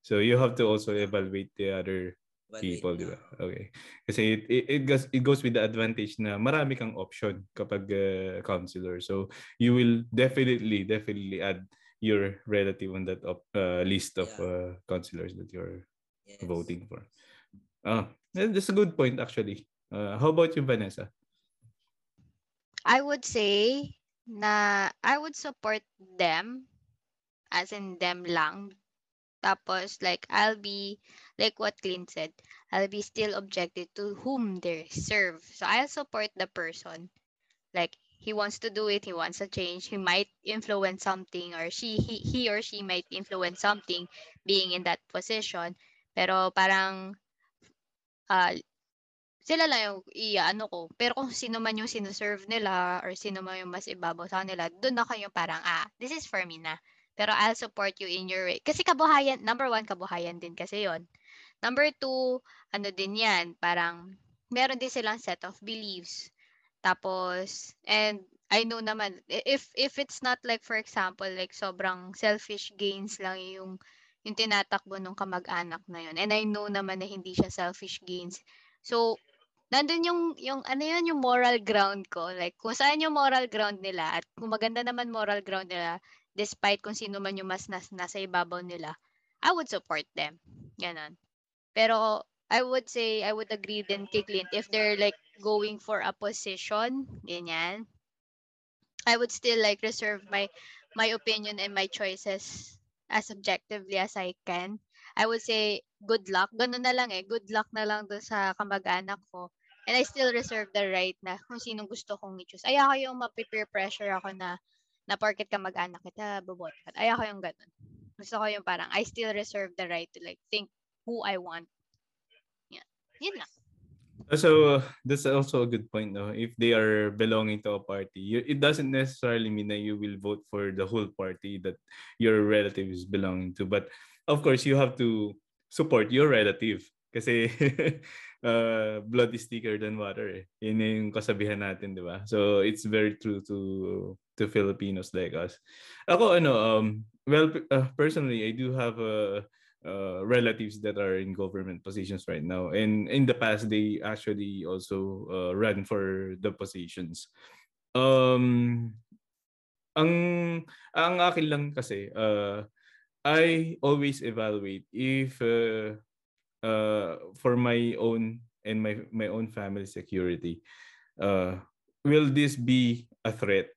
S1: So, you have to also evaluate the other people,
S4: wait,
S1: di ba? Okay. Kasi it, it, it, goes, it goes with the advantage na marami kang option kapag uh, counselor. So, you will definitely, definitely add your relative on that op, uh, list of
S4: Yeah.
S1: uh, counselors that you're
S4: yes.
S1: voting for. Ah, that's a good point actually. Uh, how about you, Vanessa?
S3: I would say na I would support them as in them lang. Tapos like I'll be like what Clint said, I'll be still objective to whom they serve. So I'll support the person. Like he wants to do it, he wants to change, he might influence something or she he, he or she might influence something being in that position. Pero parang ah sila lang yung i-ano ko. Pero kung sino man yung sineserve nila or sino man yung mas ibabaw sa kanila, doon ako yung parang, ah, this is for me na. Pero I'll support you in your way. Kasi kabuhayan, number one, kabuhayan din kasi yon Number two, ano din yan, parang meron din silang set of beliefs. Tapos, and I know naman, if if it's not like, for example, like sobrang selfish gains lang yung yung tinatakbo ng kamag-anak na yun. And I know naman na hindi siya selfish gains. So, nandun yung, yung ano yun, yung moral ground ko. Like, kung saan yung moral ground nila at kung maganda naman moral ground nila, despite kung sino man yung mas nas, nasa ibabaw nila, I would support them. Ganon. Pero, I would say, I would agree din kay Clint, if they're like going for a position, ganyan, I would still like reserve my my opinion and my choices as objectively as I can. I would say good luck. Ganun na lang eh. Good luck na lang dun sa kamag-anak ko. And I still reserve the right na kung sinong gusto kong i-choose. Ayoko yung mapipeer pressure ako na na porket kamag-anak kita, bobot ka. Ayoko yung ganun. Gusto ko yung parang I still reserve the right to like think who I want. Yan. Yun lang.
S1: So that's also a good point, no? If they are belonging to a party, you, it doesn't necessarily mean that you will vote for the whole party that your relative is belonging to. But of course, you have to support your relative. Kasi uh, blood is thicker than water. Eh. Yun yung kasabihan natin, di ba? So it's very true to to Filipinos like us. Ako, ano, um, well, uh, personally, I do have a uh, relatives that are in government positions right now. And in the past, they actually also uh, ran for the positions. Um, ang ang akin lang kasi, uh, I always evaluate if uh, uh, for my own and my my own family security, uh, will this be a threat?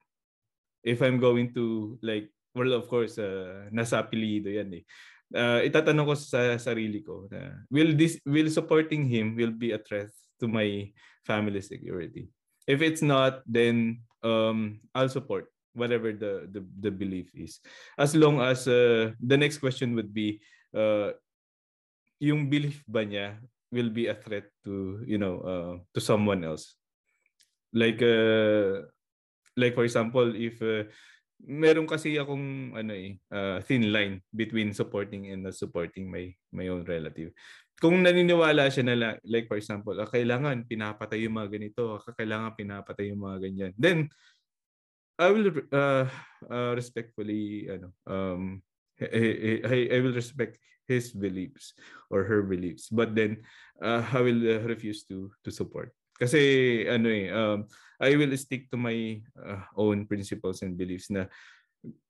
S1: If I'm going to like, well, of course, uh, nasa apelido yan eh. Uh, itatanong ko sa sarili ko na will this will supporting him will be a threat to my family security? If it's not then um I'll support whatever the the, the belief is. As long as uh, the next question would be uh, yung belief ba niya will be a threat to you know uh, to someone else like uh, like for example if uh, meron kasi akong ano eh uh, thin line between supporting and not supporting my my own relative. Kung naniniwala siya na la- like for example, ah, kailangan pinapatay yung mga ganito, ah, kailangan pinapatay yung mga ganyan. Then I will uh, uh, respectfully ano um I, I, I will respect his beliefs or her beliefs. But then uh, I will uh, refuse to to support. Kasi ano eh um I will stick to my uh, own principles and beliefs na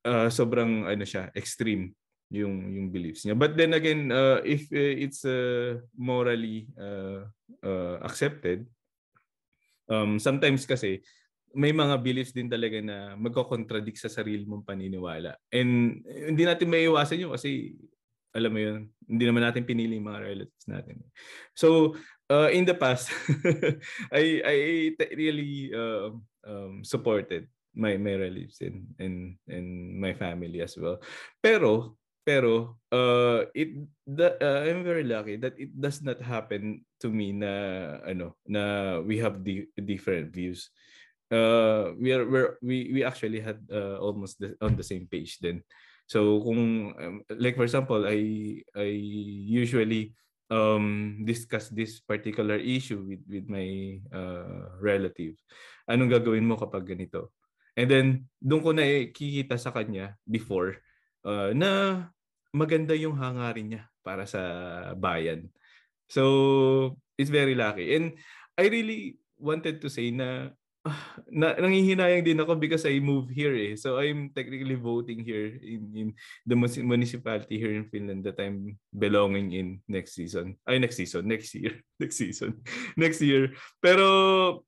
S1: uh, sobrang ano siya extreme yung yung beliefs niya. But then again uh, if uh, it's uh, morally uh, uh, accepted um sometimes kasi may mga beliefs din talaga na magko-contradict sa sarili mong paniniwala. And hindi natin maiiwasan yun kasi alam mo yun, hindi naman natin pinili yung mga relatives natin. So, uh, in the past, I I really uh, um, supported my my relatives and and and my family as well. Pero pero uh, it the, uh, I'm very lucky that it does not happen to me na ano na we have di- different views. Uh, we are we're, we we actually had uh, almost the, on the same page then. So kung um, like for example, I I usually um discuss this particular issue with with my uh, relative. Anong gagawin mo kapag ganito? And then doon ko na kikita sa kanya before uh, na maganda yung hangarin niya para sa bayan. So, it's very lucky. And I really wanted to say na, na nangihinayang din ako because I moved here eh. So I'm technically voting here in, in the municipality here in Finland that I'm belonging in next season. Ay, next season. Next year. next season. next year. Pero,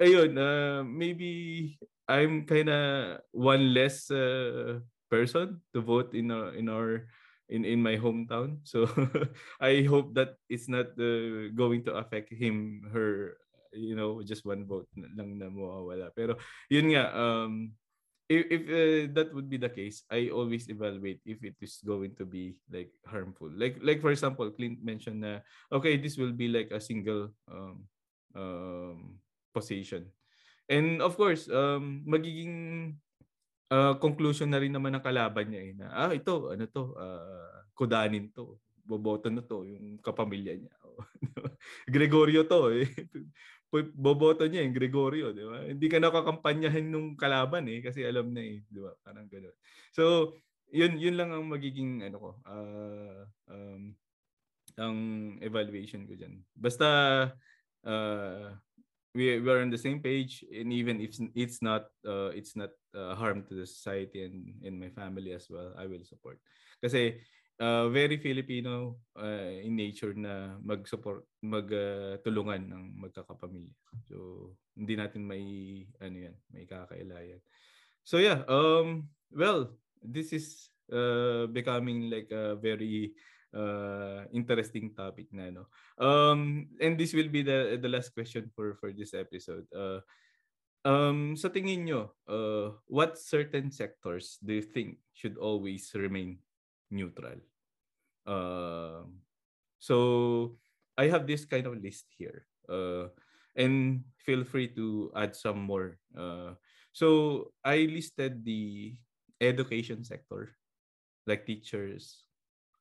S1: ayun, uh, maybe I'm kind of one less uh, person to vote in our, in our in in my hometown. So I hope that it's not uh, going to affect him her you know just one vote lang na mawawala. Pero yun nga um if, if uh, that would be the case, I always evaluate if it is going to be like harmful. Like like for example, Clint mentioned na okay, this will be like a single um um position. And of course, um magiging uh, conclusion na rin naman ng kalaban niya eh, na ah ito ano to uh, kudanin to boboto na to yung kapamilya niya Gregorio to eh boboto niya yung Gregorio di ba? Hindi ka nakakampanyahin nung kalaban eh kasi alam na eh di ba? Parang ganoon so yun yun lang ang magiging ano ko uh, um, ang evaluation ko diyan. Basta uh, we we are on the same page and even if it's not uh, it's not uh, harm to the society and in my family as well I will support. Kasi uh, very Filipino uh, in nature na mag-support magtulungan uh, ng magkakapamilya so hindi natin may ano yan may kakailayan so yeah um well this is uh, becoming like a very uh, interesting topic na no. Um and this will be the the last question for for this episode. Uh um sa tingin nyo, uh what certain sectors do you think should always remain neutral? Uh, so I have this kind of list here. Uh and feel free to add some more. Uh so I listed the education sector like teachers,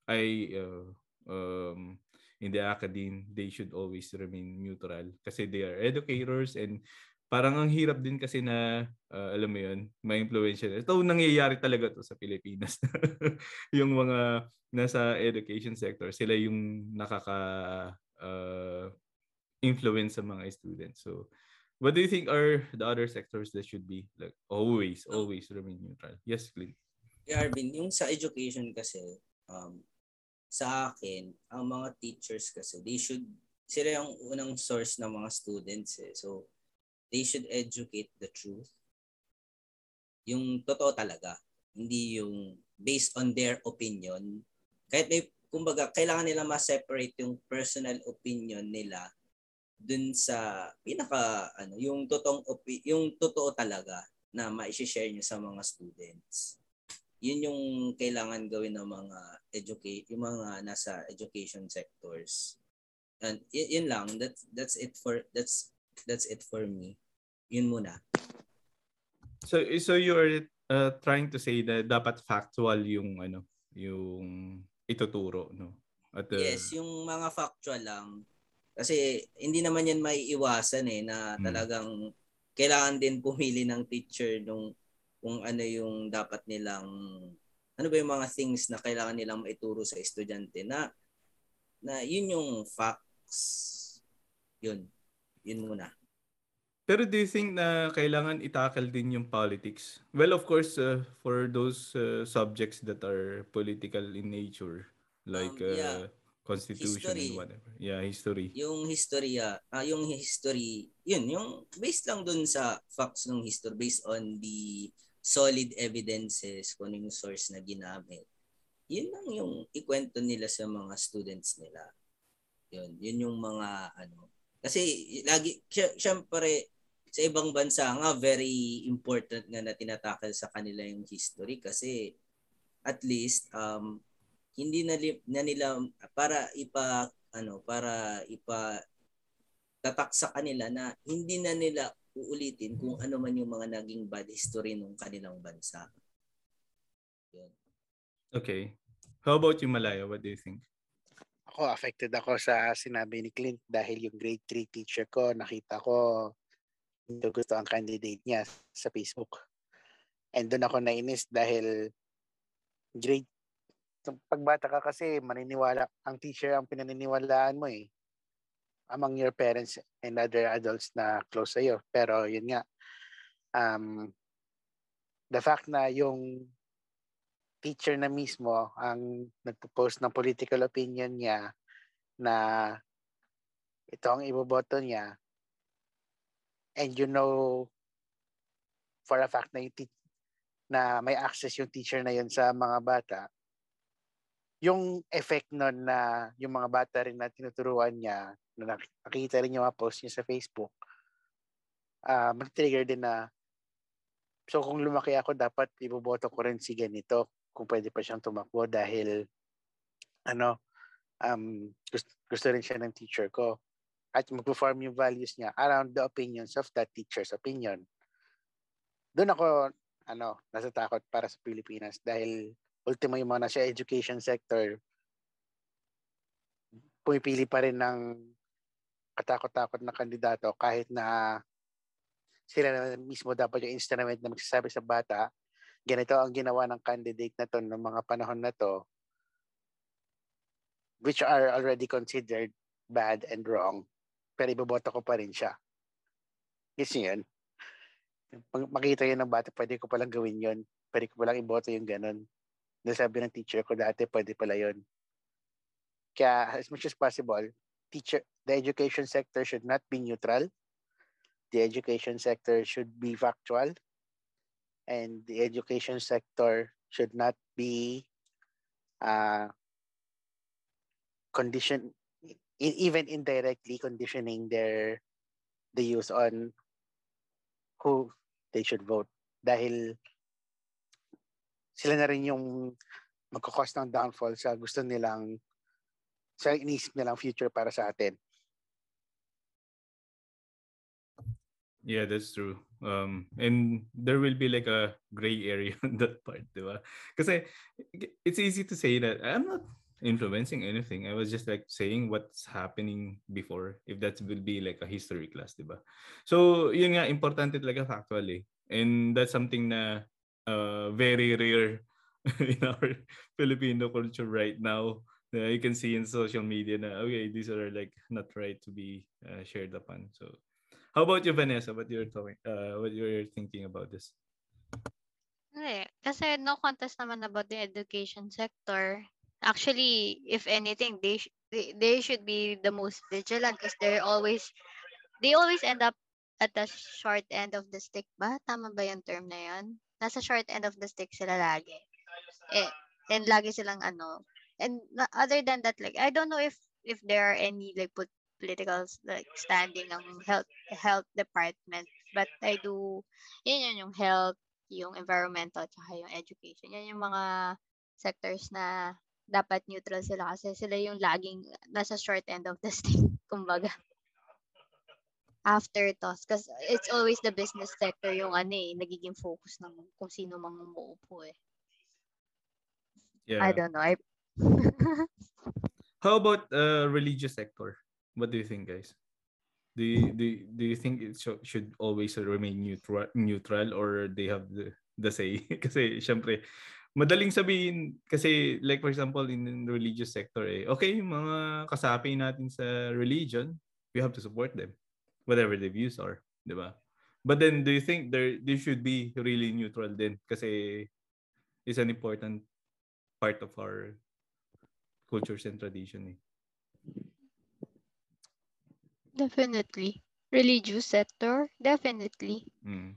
S1: I uh, um, in the academe, they should always remain neutral because they are educators and parang ang hirap din kasi na uh, alam mo yun, may influential. Ito nangyayari talaga to sa Pilipinas. yung mga nasa education sector, sila yung nakaka uh, influence sa mga students. So what do you think are the other sectors that should be like always always remain neutral? Yes, Clint.
S4: Yeah, Arvin, yung sa education kasi um sa akin, ang mga teachers kasi, they should, sila yung unang source ng mga students eh. So, they should educate the truth. Yung totoo talaga. Hindi yung based on their opinion. Kahit may, kumbaga, kailangan nila ma-separate yung personal opinion nila dun sa pinaka ano yung totoong opi- yung totoo talaga na ma-share niyo sa mga students yun yung kailangan gawin ng mga educate yung mga nasa education sectors. And y- yun lang, that's that's it for that's that's it for me. Yun muna.
S1: So so you are uh, trying to say that dapat factual yung ano, yung ituturo, no?
S4: At, uh, yes, yung mga factual lang. Kasi hindi naman yan may iwasan eh na hmm. talagang kailangan din pumili ng teacher nung kung ano yung dapat nilang ano ba yung mga things na kailangan nilang maituro sa estudyante na na yun yung facts yun yun muna
S1: pero do you think na kailangan itakal din yung politics? Well, of course, uh, for those uh, subjects that are political in nature, like um, yeah. uh, constitution history. and whatever. Yeah, history.
S4: Yung history, uh, yung history, yun, yung based lang dun sa facts ng history, based on the solid evidences kung ano yung source na ginamit. Yun lang yung ikwento nila sa mga students nila. Yun, yun yung mga ano. Kasi lagi, syempre, sa ibang bansa nga, very important nga na tinatakal sa kanila yung history kasi at least um, hindi na, na nila para ipa ano para ipa tatak sa kanila na hindi na nila uulitin kung ano man yung mga naging bad history ng kanilang bansa.
S1: Yun. Okay. How about you, Malaya? What do you think?
S2: Ako, affected ako sa sinabi ni Clint dahil yung grade 3 teacher ko, nakita ko hindi gusto ang candidate niya sa Facebook. And doon ako nainis dahil grade pagbata ka kasi maniniwala ang teacher ang pinaniniwalaan mo eh among your parents and other adults na close sa iyo pero yun nga um the fact na yung teacher na mismo ang nagpo-post ng political opinion niya na ito ang iboboto niya. And you know for a fact na te- na may access yung teacher na yun sa mga bata. Yung effect nun na yung mga bata rin na tinuturuan niya, na nakita rin yung mga post niya sa Facebook, uh, mag-trigger din na, so kung lumaki ako, dapat iboboto ko rin si ganito kung pwede pa siyang tumakbo dahil, ano, um, gusto, gusto rin siya ng teacher ko. At mag-perform yung values niya around the opinions of that teacher's opinion. Doon ako, ano, nasa takot para sa Pilipinas dahil ultimo yung mga nasa education sector, pumipili pa rin ng katakot-takot na kandidato kahit na sila na mismo dapat yung instrument na magsasabi sa bata, ganito ang ginawa ng candidate na to ng mga panahon na to, which are already considered bad and wrong, pero iboboto ko pa rin siya. Yes yun. Makita yun ng bata, pwede ko palang gawin yun. Pwede ko palang iboto yung ganun. Nasabi ng teacher ko dati, pwede pala yun. Kaya as much as possible, teacher, the education sector should not be neutral. The education sector should be factual. And the education sector should not be uh, condition, even indirectly conditioning their the use on who they should vote. Dahil sila na rin yung magkakos ng downfall sa gusto nilang sa inisip nilang future para sa atin.
S1: Yeah, that's true. Um, and there will be like a gray area on that part, ba? Kasi it's easy to say that I'm not influencing anything. I was just like saying what's happening before if that will be like a history class, di ba? So, yun nga, importante talaga factual eh. And that's something na uh, very rare in our Filipino culture right now. Uh, you can see in social media na, okay, these are like not right to be uh, shared upon. So, how about you, Vanessa? What you're talking, uh, what you're thinking about this?
S3: Hindi. Kasi no contest naman about the education sector. Actually, if anything, they, sh- they, they should be the most vigilant because they're always, they always end up at the short end of the stick ba? Tama ba yung term na yun? nasa short end of the stick sila lagi. Eh, and lagi silang ano. And other than that, like, I don't know if if there are any like put political like standing ng health health department but I do yun yun yung health yung environmental tsaka yung education yan yung mga sectors na dapat neutral sila kasi sila yung laging nasa short end of the stick kumbaga after toss because it's always the business sector yung ano eh, nagiging focus ng kung sino mang umuupo eh.
S1: Yeah.
S3: I don't know. I...
S1: How about uh, religious sector? What do you think, guys? Do you, do, do you think it sh- should always remain neutral neutral or they have the the say? kasi syempre madaling sabihin kasi like for example in, in the religious sector eh okay mga kasapi natin sa religion we have to support them whatever the views are, 'di ba? But then do you think there they should be really neutral din kasi is an important part of our cultures and tradition eh.
S3: Definitely. Religious sector, definitely.
S1: Mm.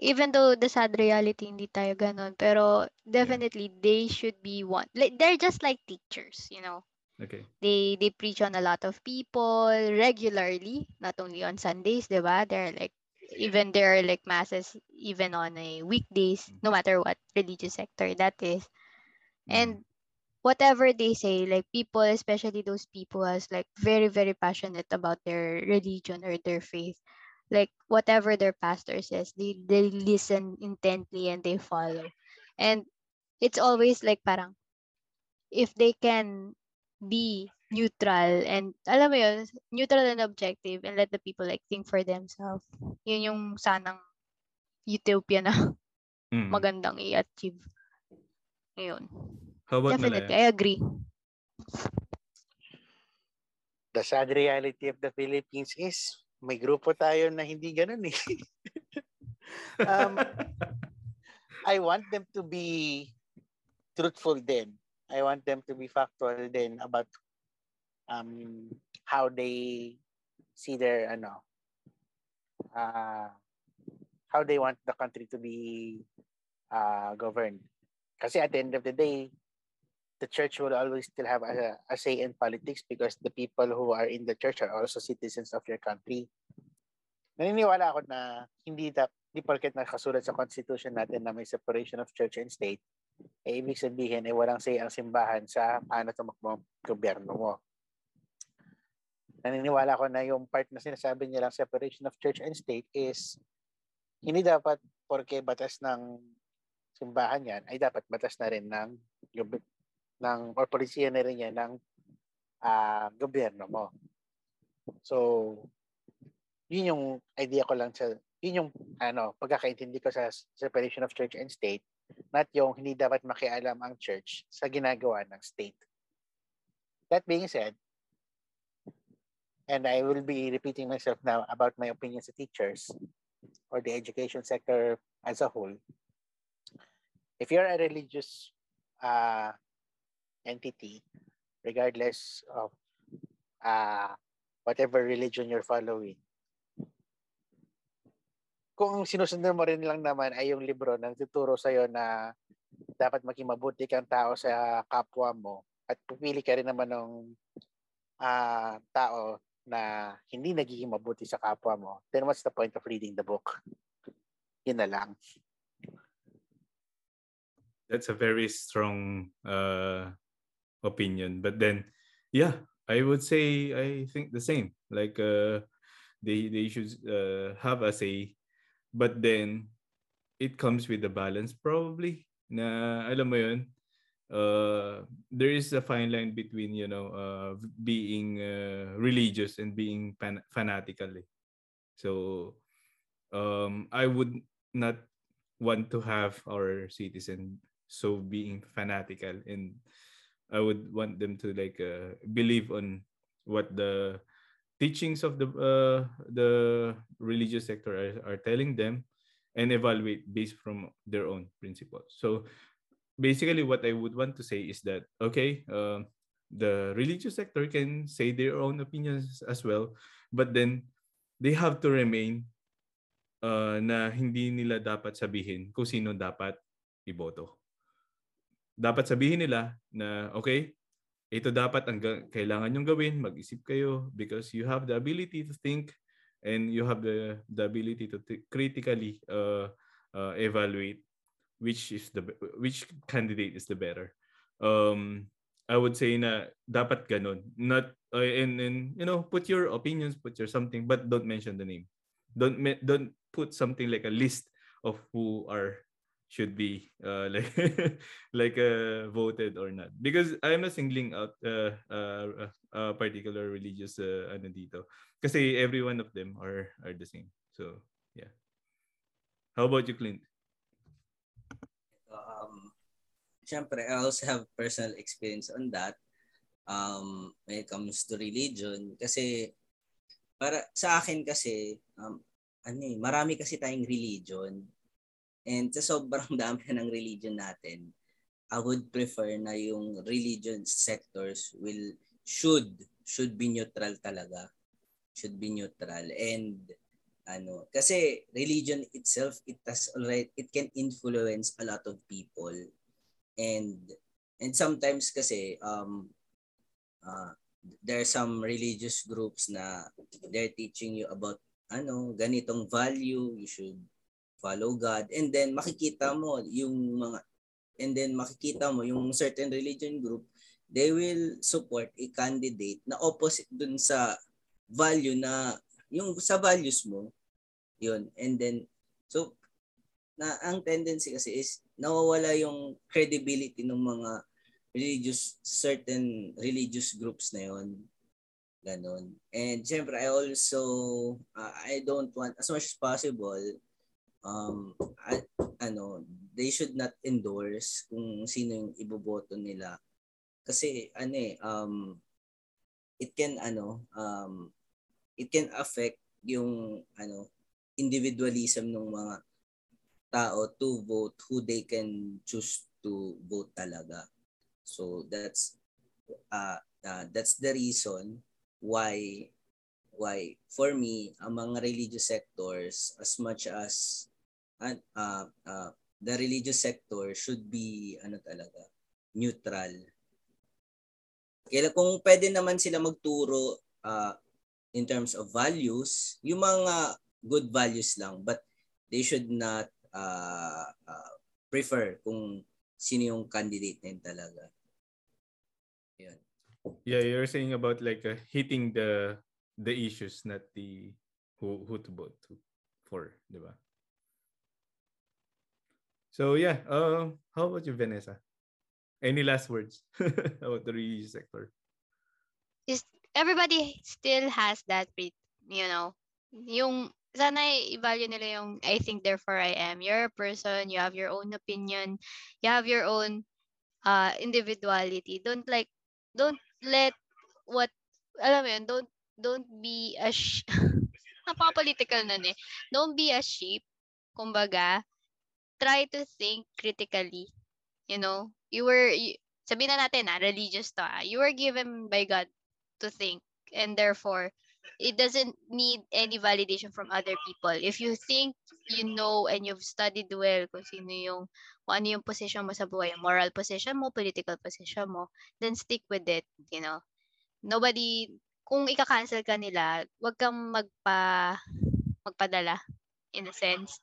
S3: Even though the sad reality hindi tayo ganun, pero definitely yeah. they should be one. Like, they're just like teachers, you know.
S1: Okay.
S3: They they preach on a lot of people regularly, not only on Sundays, diba? They're like even there are like masses even on a weekdays, no matter what religious sector that is. And whatever they say, like people, especially those people who is like very, very passionate about their religion or their faith, like whatever their pastor says, they, they listen intently and they follow. And it's always like parang, if they can be neutral and alam mo yun, neutral and objective and let the people like think for themselves. Yun yung sanang utopia na mm. magandang i-achieve. Ayun.
S1: How about
S3: Definitely, Malaya? I agree.
S2: The sad reality of the Philippines is may grupo tayo na hindi ganun eh. um, I want them to be truthful then. I want them to be factual then about um, how they see their ano uh, how they want the country to be uh, governed. Kasi at the end of the day, the church will always still have a, a say in politics because the people who are in the church are also citizens of your country. Naniniwala ako na hindi da, di porket nakasulat sa constitution natin na may separation of church and state, eh, ibig sabihin eh, walang say ang simbahan sa paano tumakbo ang gobyerno mo. Naniniwala ko na yung part na sinasabi nilang separation of church and state is hindi dapat porke batas ng simbahan yan ay dapat batas na rin ng ng or polisiya na rin yan ng uh, gobyerno mo. So, yun yung idea ko lang sa yun yung ano, pagkakaintindi ko sa separation of church and state, not yung hindi dapat makialam ang church sa ginagawa ng state. That being said, and I will be repeating myself now about my opinions as teachers or the education sector as a whole. If you're a religious uh, entity, regardless of uh, whatever religion you're following. Kung sinusundan mo rin lang naman ay yung libro na tuturo sa'yo na dapat maging mabuti kang tao sa kapwa mo at pupili ka rin naman ng uh, tao na hindi nagiging mabuti sa kapwa mo, then what's the point of reading the book? Yun na lang.
S1: That's a very strong uh, opinion. But then, yeah, I would say I think the same. Like uh, they they should uh, have a say, but then it comes with a balance probably. Na alam mo yun, uh, there is a fine line between you know uh, being uh, religious and being fan-. Eh. So um, I would not want to have our citizen so being fanatical and I would want them to like uh, believe on what the teachings of the uh, the religious sector are, are telling them and evaluate based from their own principles. So basically what I would want to say is that okay, uh, the religious sector can say their own opinions as well, but then they have to remain uh, na hindi nila dapat sabihin kung sino dapat iboto dapat sabihin nila na okay, ito dapat ang kailangan nyong gawin, mag-isip kayo because you have the ability to think and you have the the ability to t- critically uh, uh, evaluate which is the which candidate is the better. Um I would say na dapat ganun. Not uh, and and you know put your opinions, put your something but don't mention the name. Don't don't put something like a list of who are should be uh, like like uh, voted or not. Because I'm not singling out uh, uh, a particular religious uh, ano dito. Kasi every one of them are are the same. So yeah. How about you Clint?
S4: Um syempre I also have personal experience on that um when it comes to religion. Kasi para sa akin kasi um ano eh, marami kasi tayong religion And sa sobrang dami ng religion natin, I would prefer na yung religion sectors will should should be neutral talaga. Should be neutral and ano kasi religion itself it has already it can influence a lot of people and and sometimes kasi um uh, there are some religious groups na they're teaching you about ano ganitong value you should follow God. And then makikita mo yung mga and then makikita mo yung certain religion group they will support a candidate na opposite dun sa value na yung sa values mo. Yun. And then so na ang tendency kasi is nawawala yung credibility ng mga religious certain religious groups na yon ganon. And syempre I also uh, I don't want as much as possible um I, ano they should not endorse kung sino yung iboboto nila kasi ano eh um it can ano um it can affect yung ano individualism ng mga tao to vote who they can choose to vote talaga. So that's uh, uh that's the reason why why for me mga religious sectors as much as uh, uh, the religious sector should be ano talaga neutral. Kaya kung pwede naman sila magturo uh, in terms of values, yung mga good values lang but they should not uh, uh, prefer kung sino yung candidate na talaga. Yun.
S1: Yeah, you're saying about like uh, hitting the the issues, not the who who to vote to for, di ba? So yeah, uh, how about you, Vanessa? Any last words about the religious sector?
S3: Is everybody still has that, you know, yung sana i-value nila yung I think therefore I am. You're a person, you have your own opinion, you have your own uh individuality. Don't like don't let what alam mo yun, don't don't be a sh- napaka-political nun eh. Don't be a sheep. Kumbaga, try to think critically. You know, you were, you, sabihin na natin ah, religious to ah. You were given by God to think and therefore it doesn't need any validation from other people. If you think you know and you've studied well kung sino yung kung ano yung position mo sa buhay, moral position mo, political position mo, then stick with it, you know. Nobody kung ika-cancel ka nila, wag kang magpa magpadala in a sense.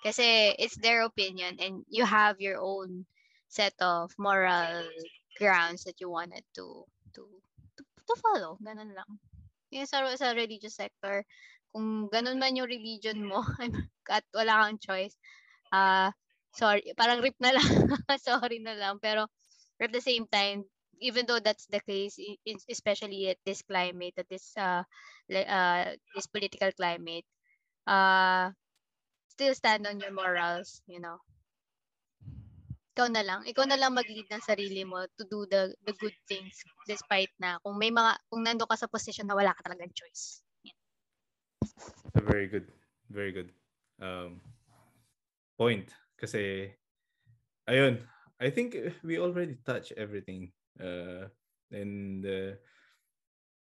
S3: Kasi it's their opinion and you have your own set of moral grounds that you wanted to to to, to follow. Ganun lang. Yung sa, sa religious sector, kung ganun man yung religion mo at wala kang choice, uh, sorry, parang rip na lang, sorry na lang. Pero at the same time, even though that's the case, especially at this climate, at this uh, uh, this political climate, uh, still stand on your morals, you know. Ikaw na lang. Ikaw na lang mag-lead ng sarili mo to do the the good things despite na kung may mga kung nando ka sa position na wala ka talagang choice.
S1: Yeah. Very good. Very good. Um, point kasi ayun, I think we already touched everything. Uh, and uh,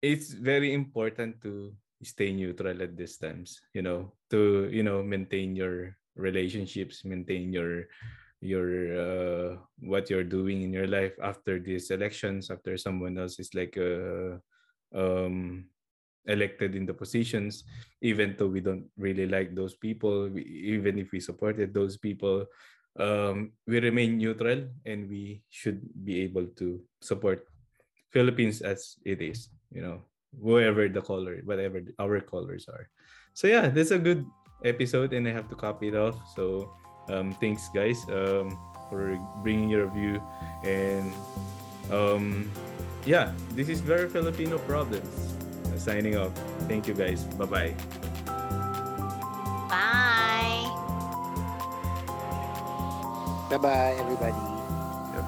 S1: it's very important to stay neutral at these times, you know, to you know maintain your relationships, maintain your your uh, what you're doing in your life after these elections after someone else is like uh, um, elected in the positions even though we don't really like those people we, even if we supported those people um, we remain neutral and we should be able to support philippines as it is you know whoever the color whatever our colors are so yeah this is a good episode and i have to copy it off so um, thanks, guys, um, for bringing your view. And um, yeah, this is Very Filipino Problems. Uh, signing off. Thank you, guys. Bye-bye.
S3: Bye.
S2: Bye-bye, everybody.
S1: Yep.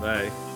S1: Bye.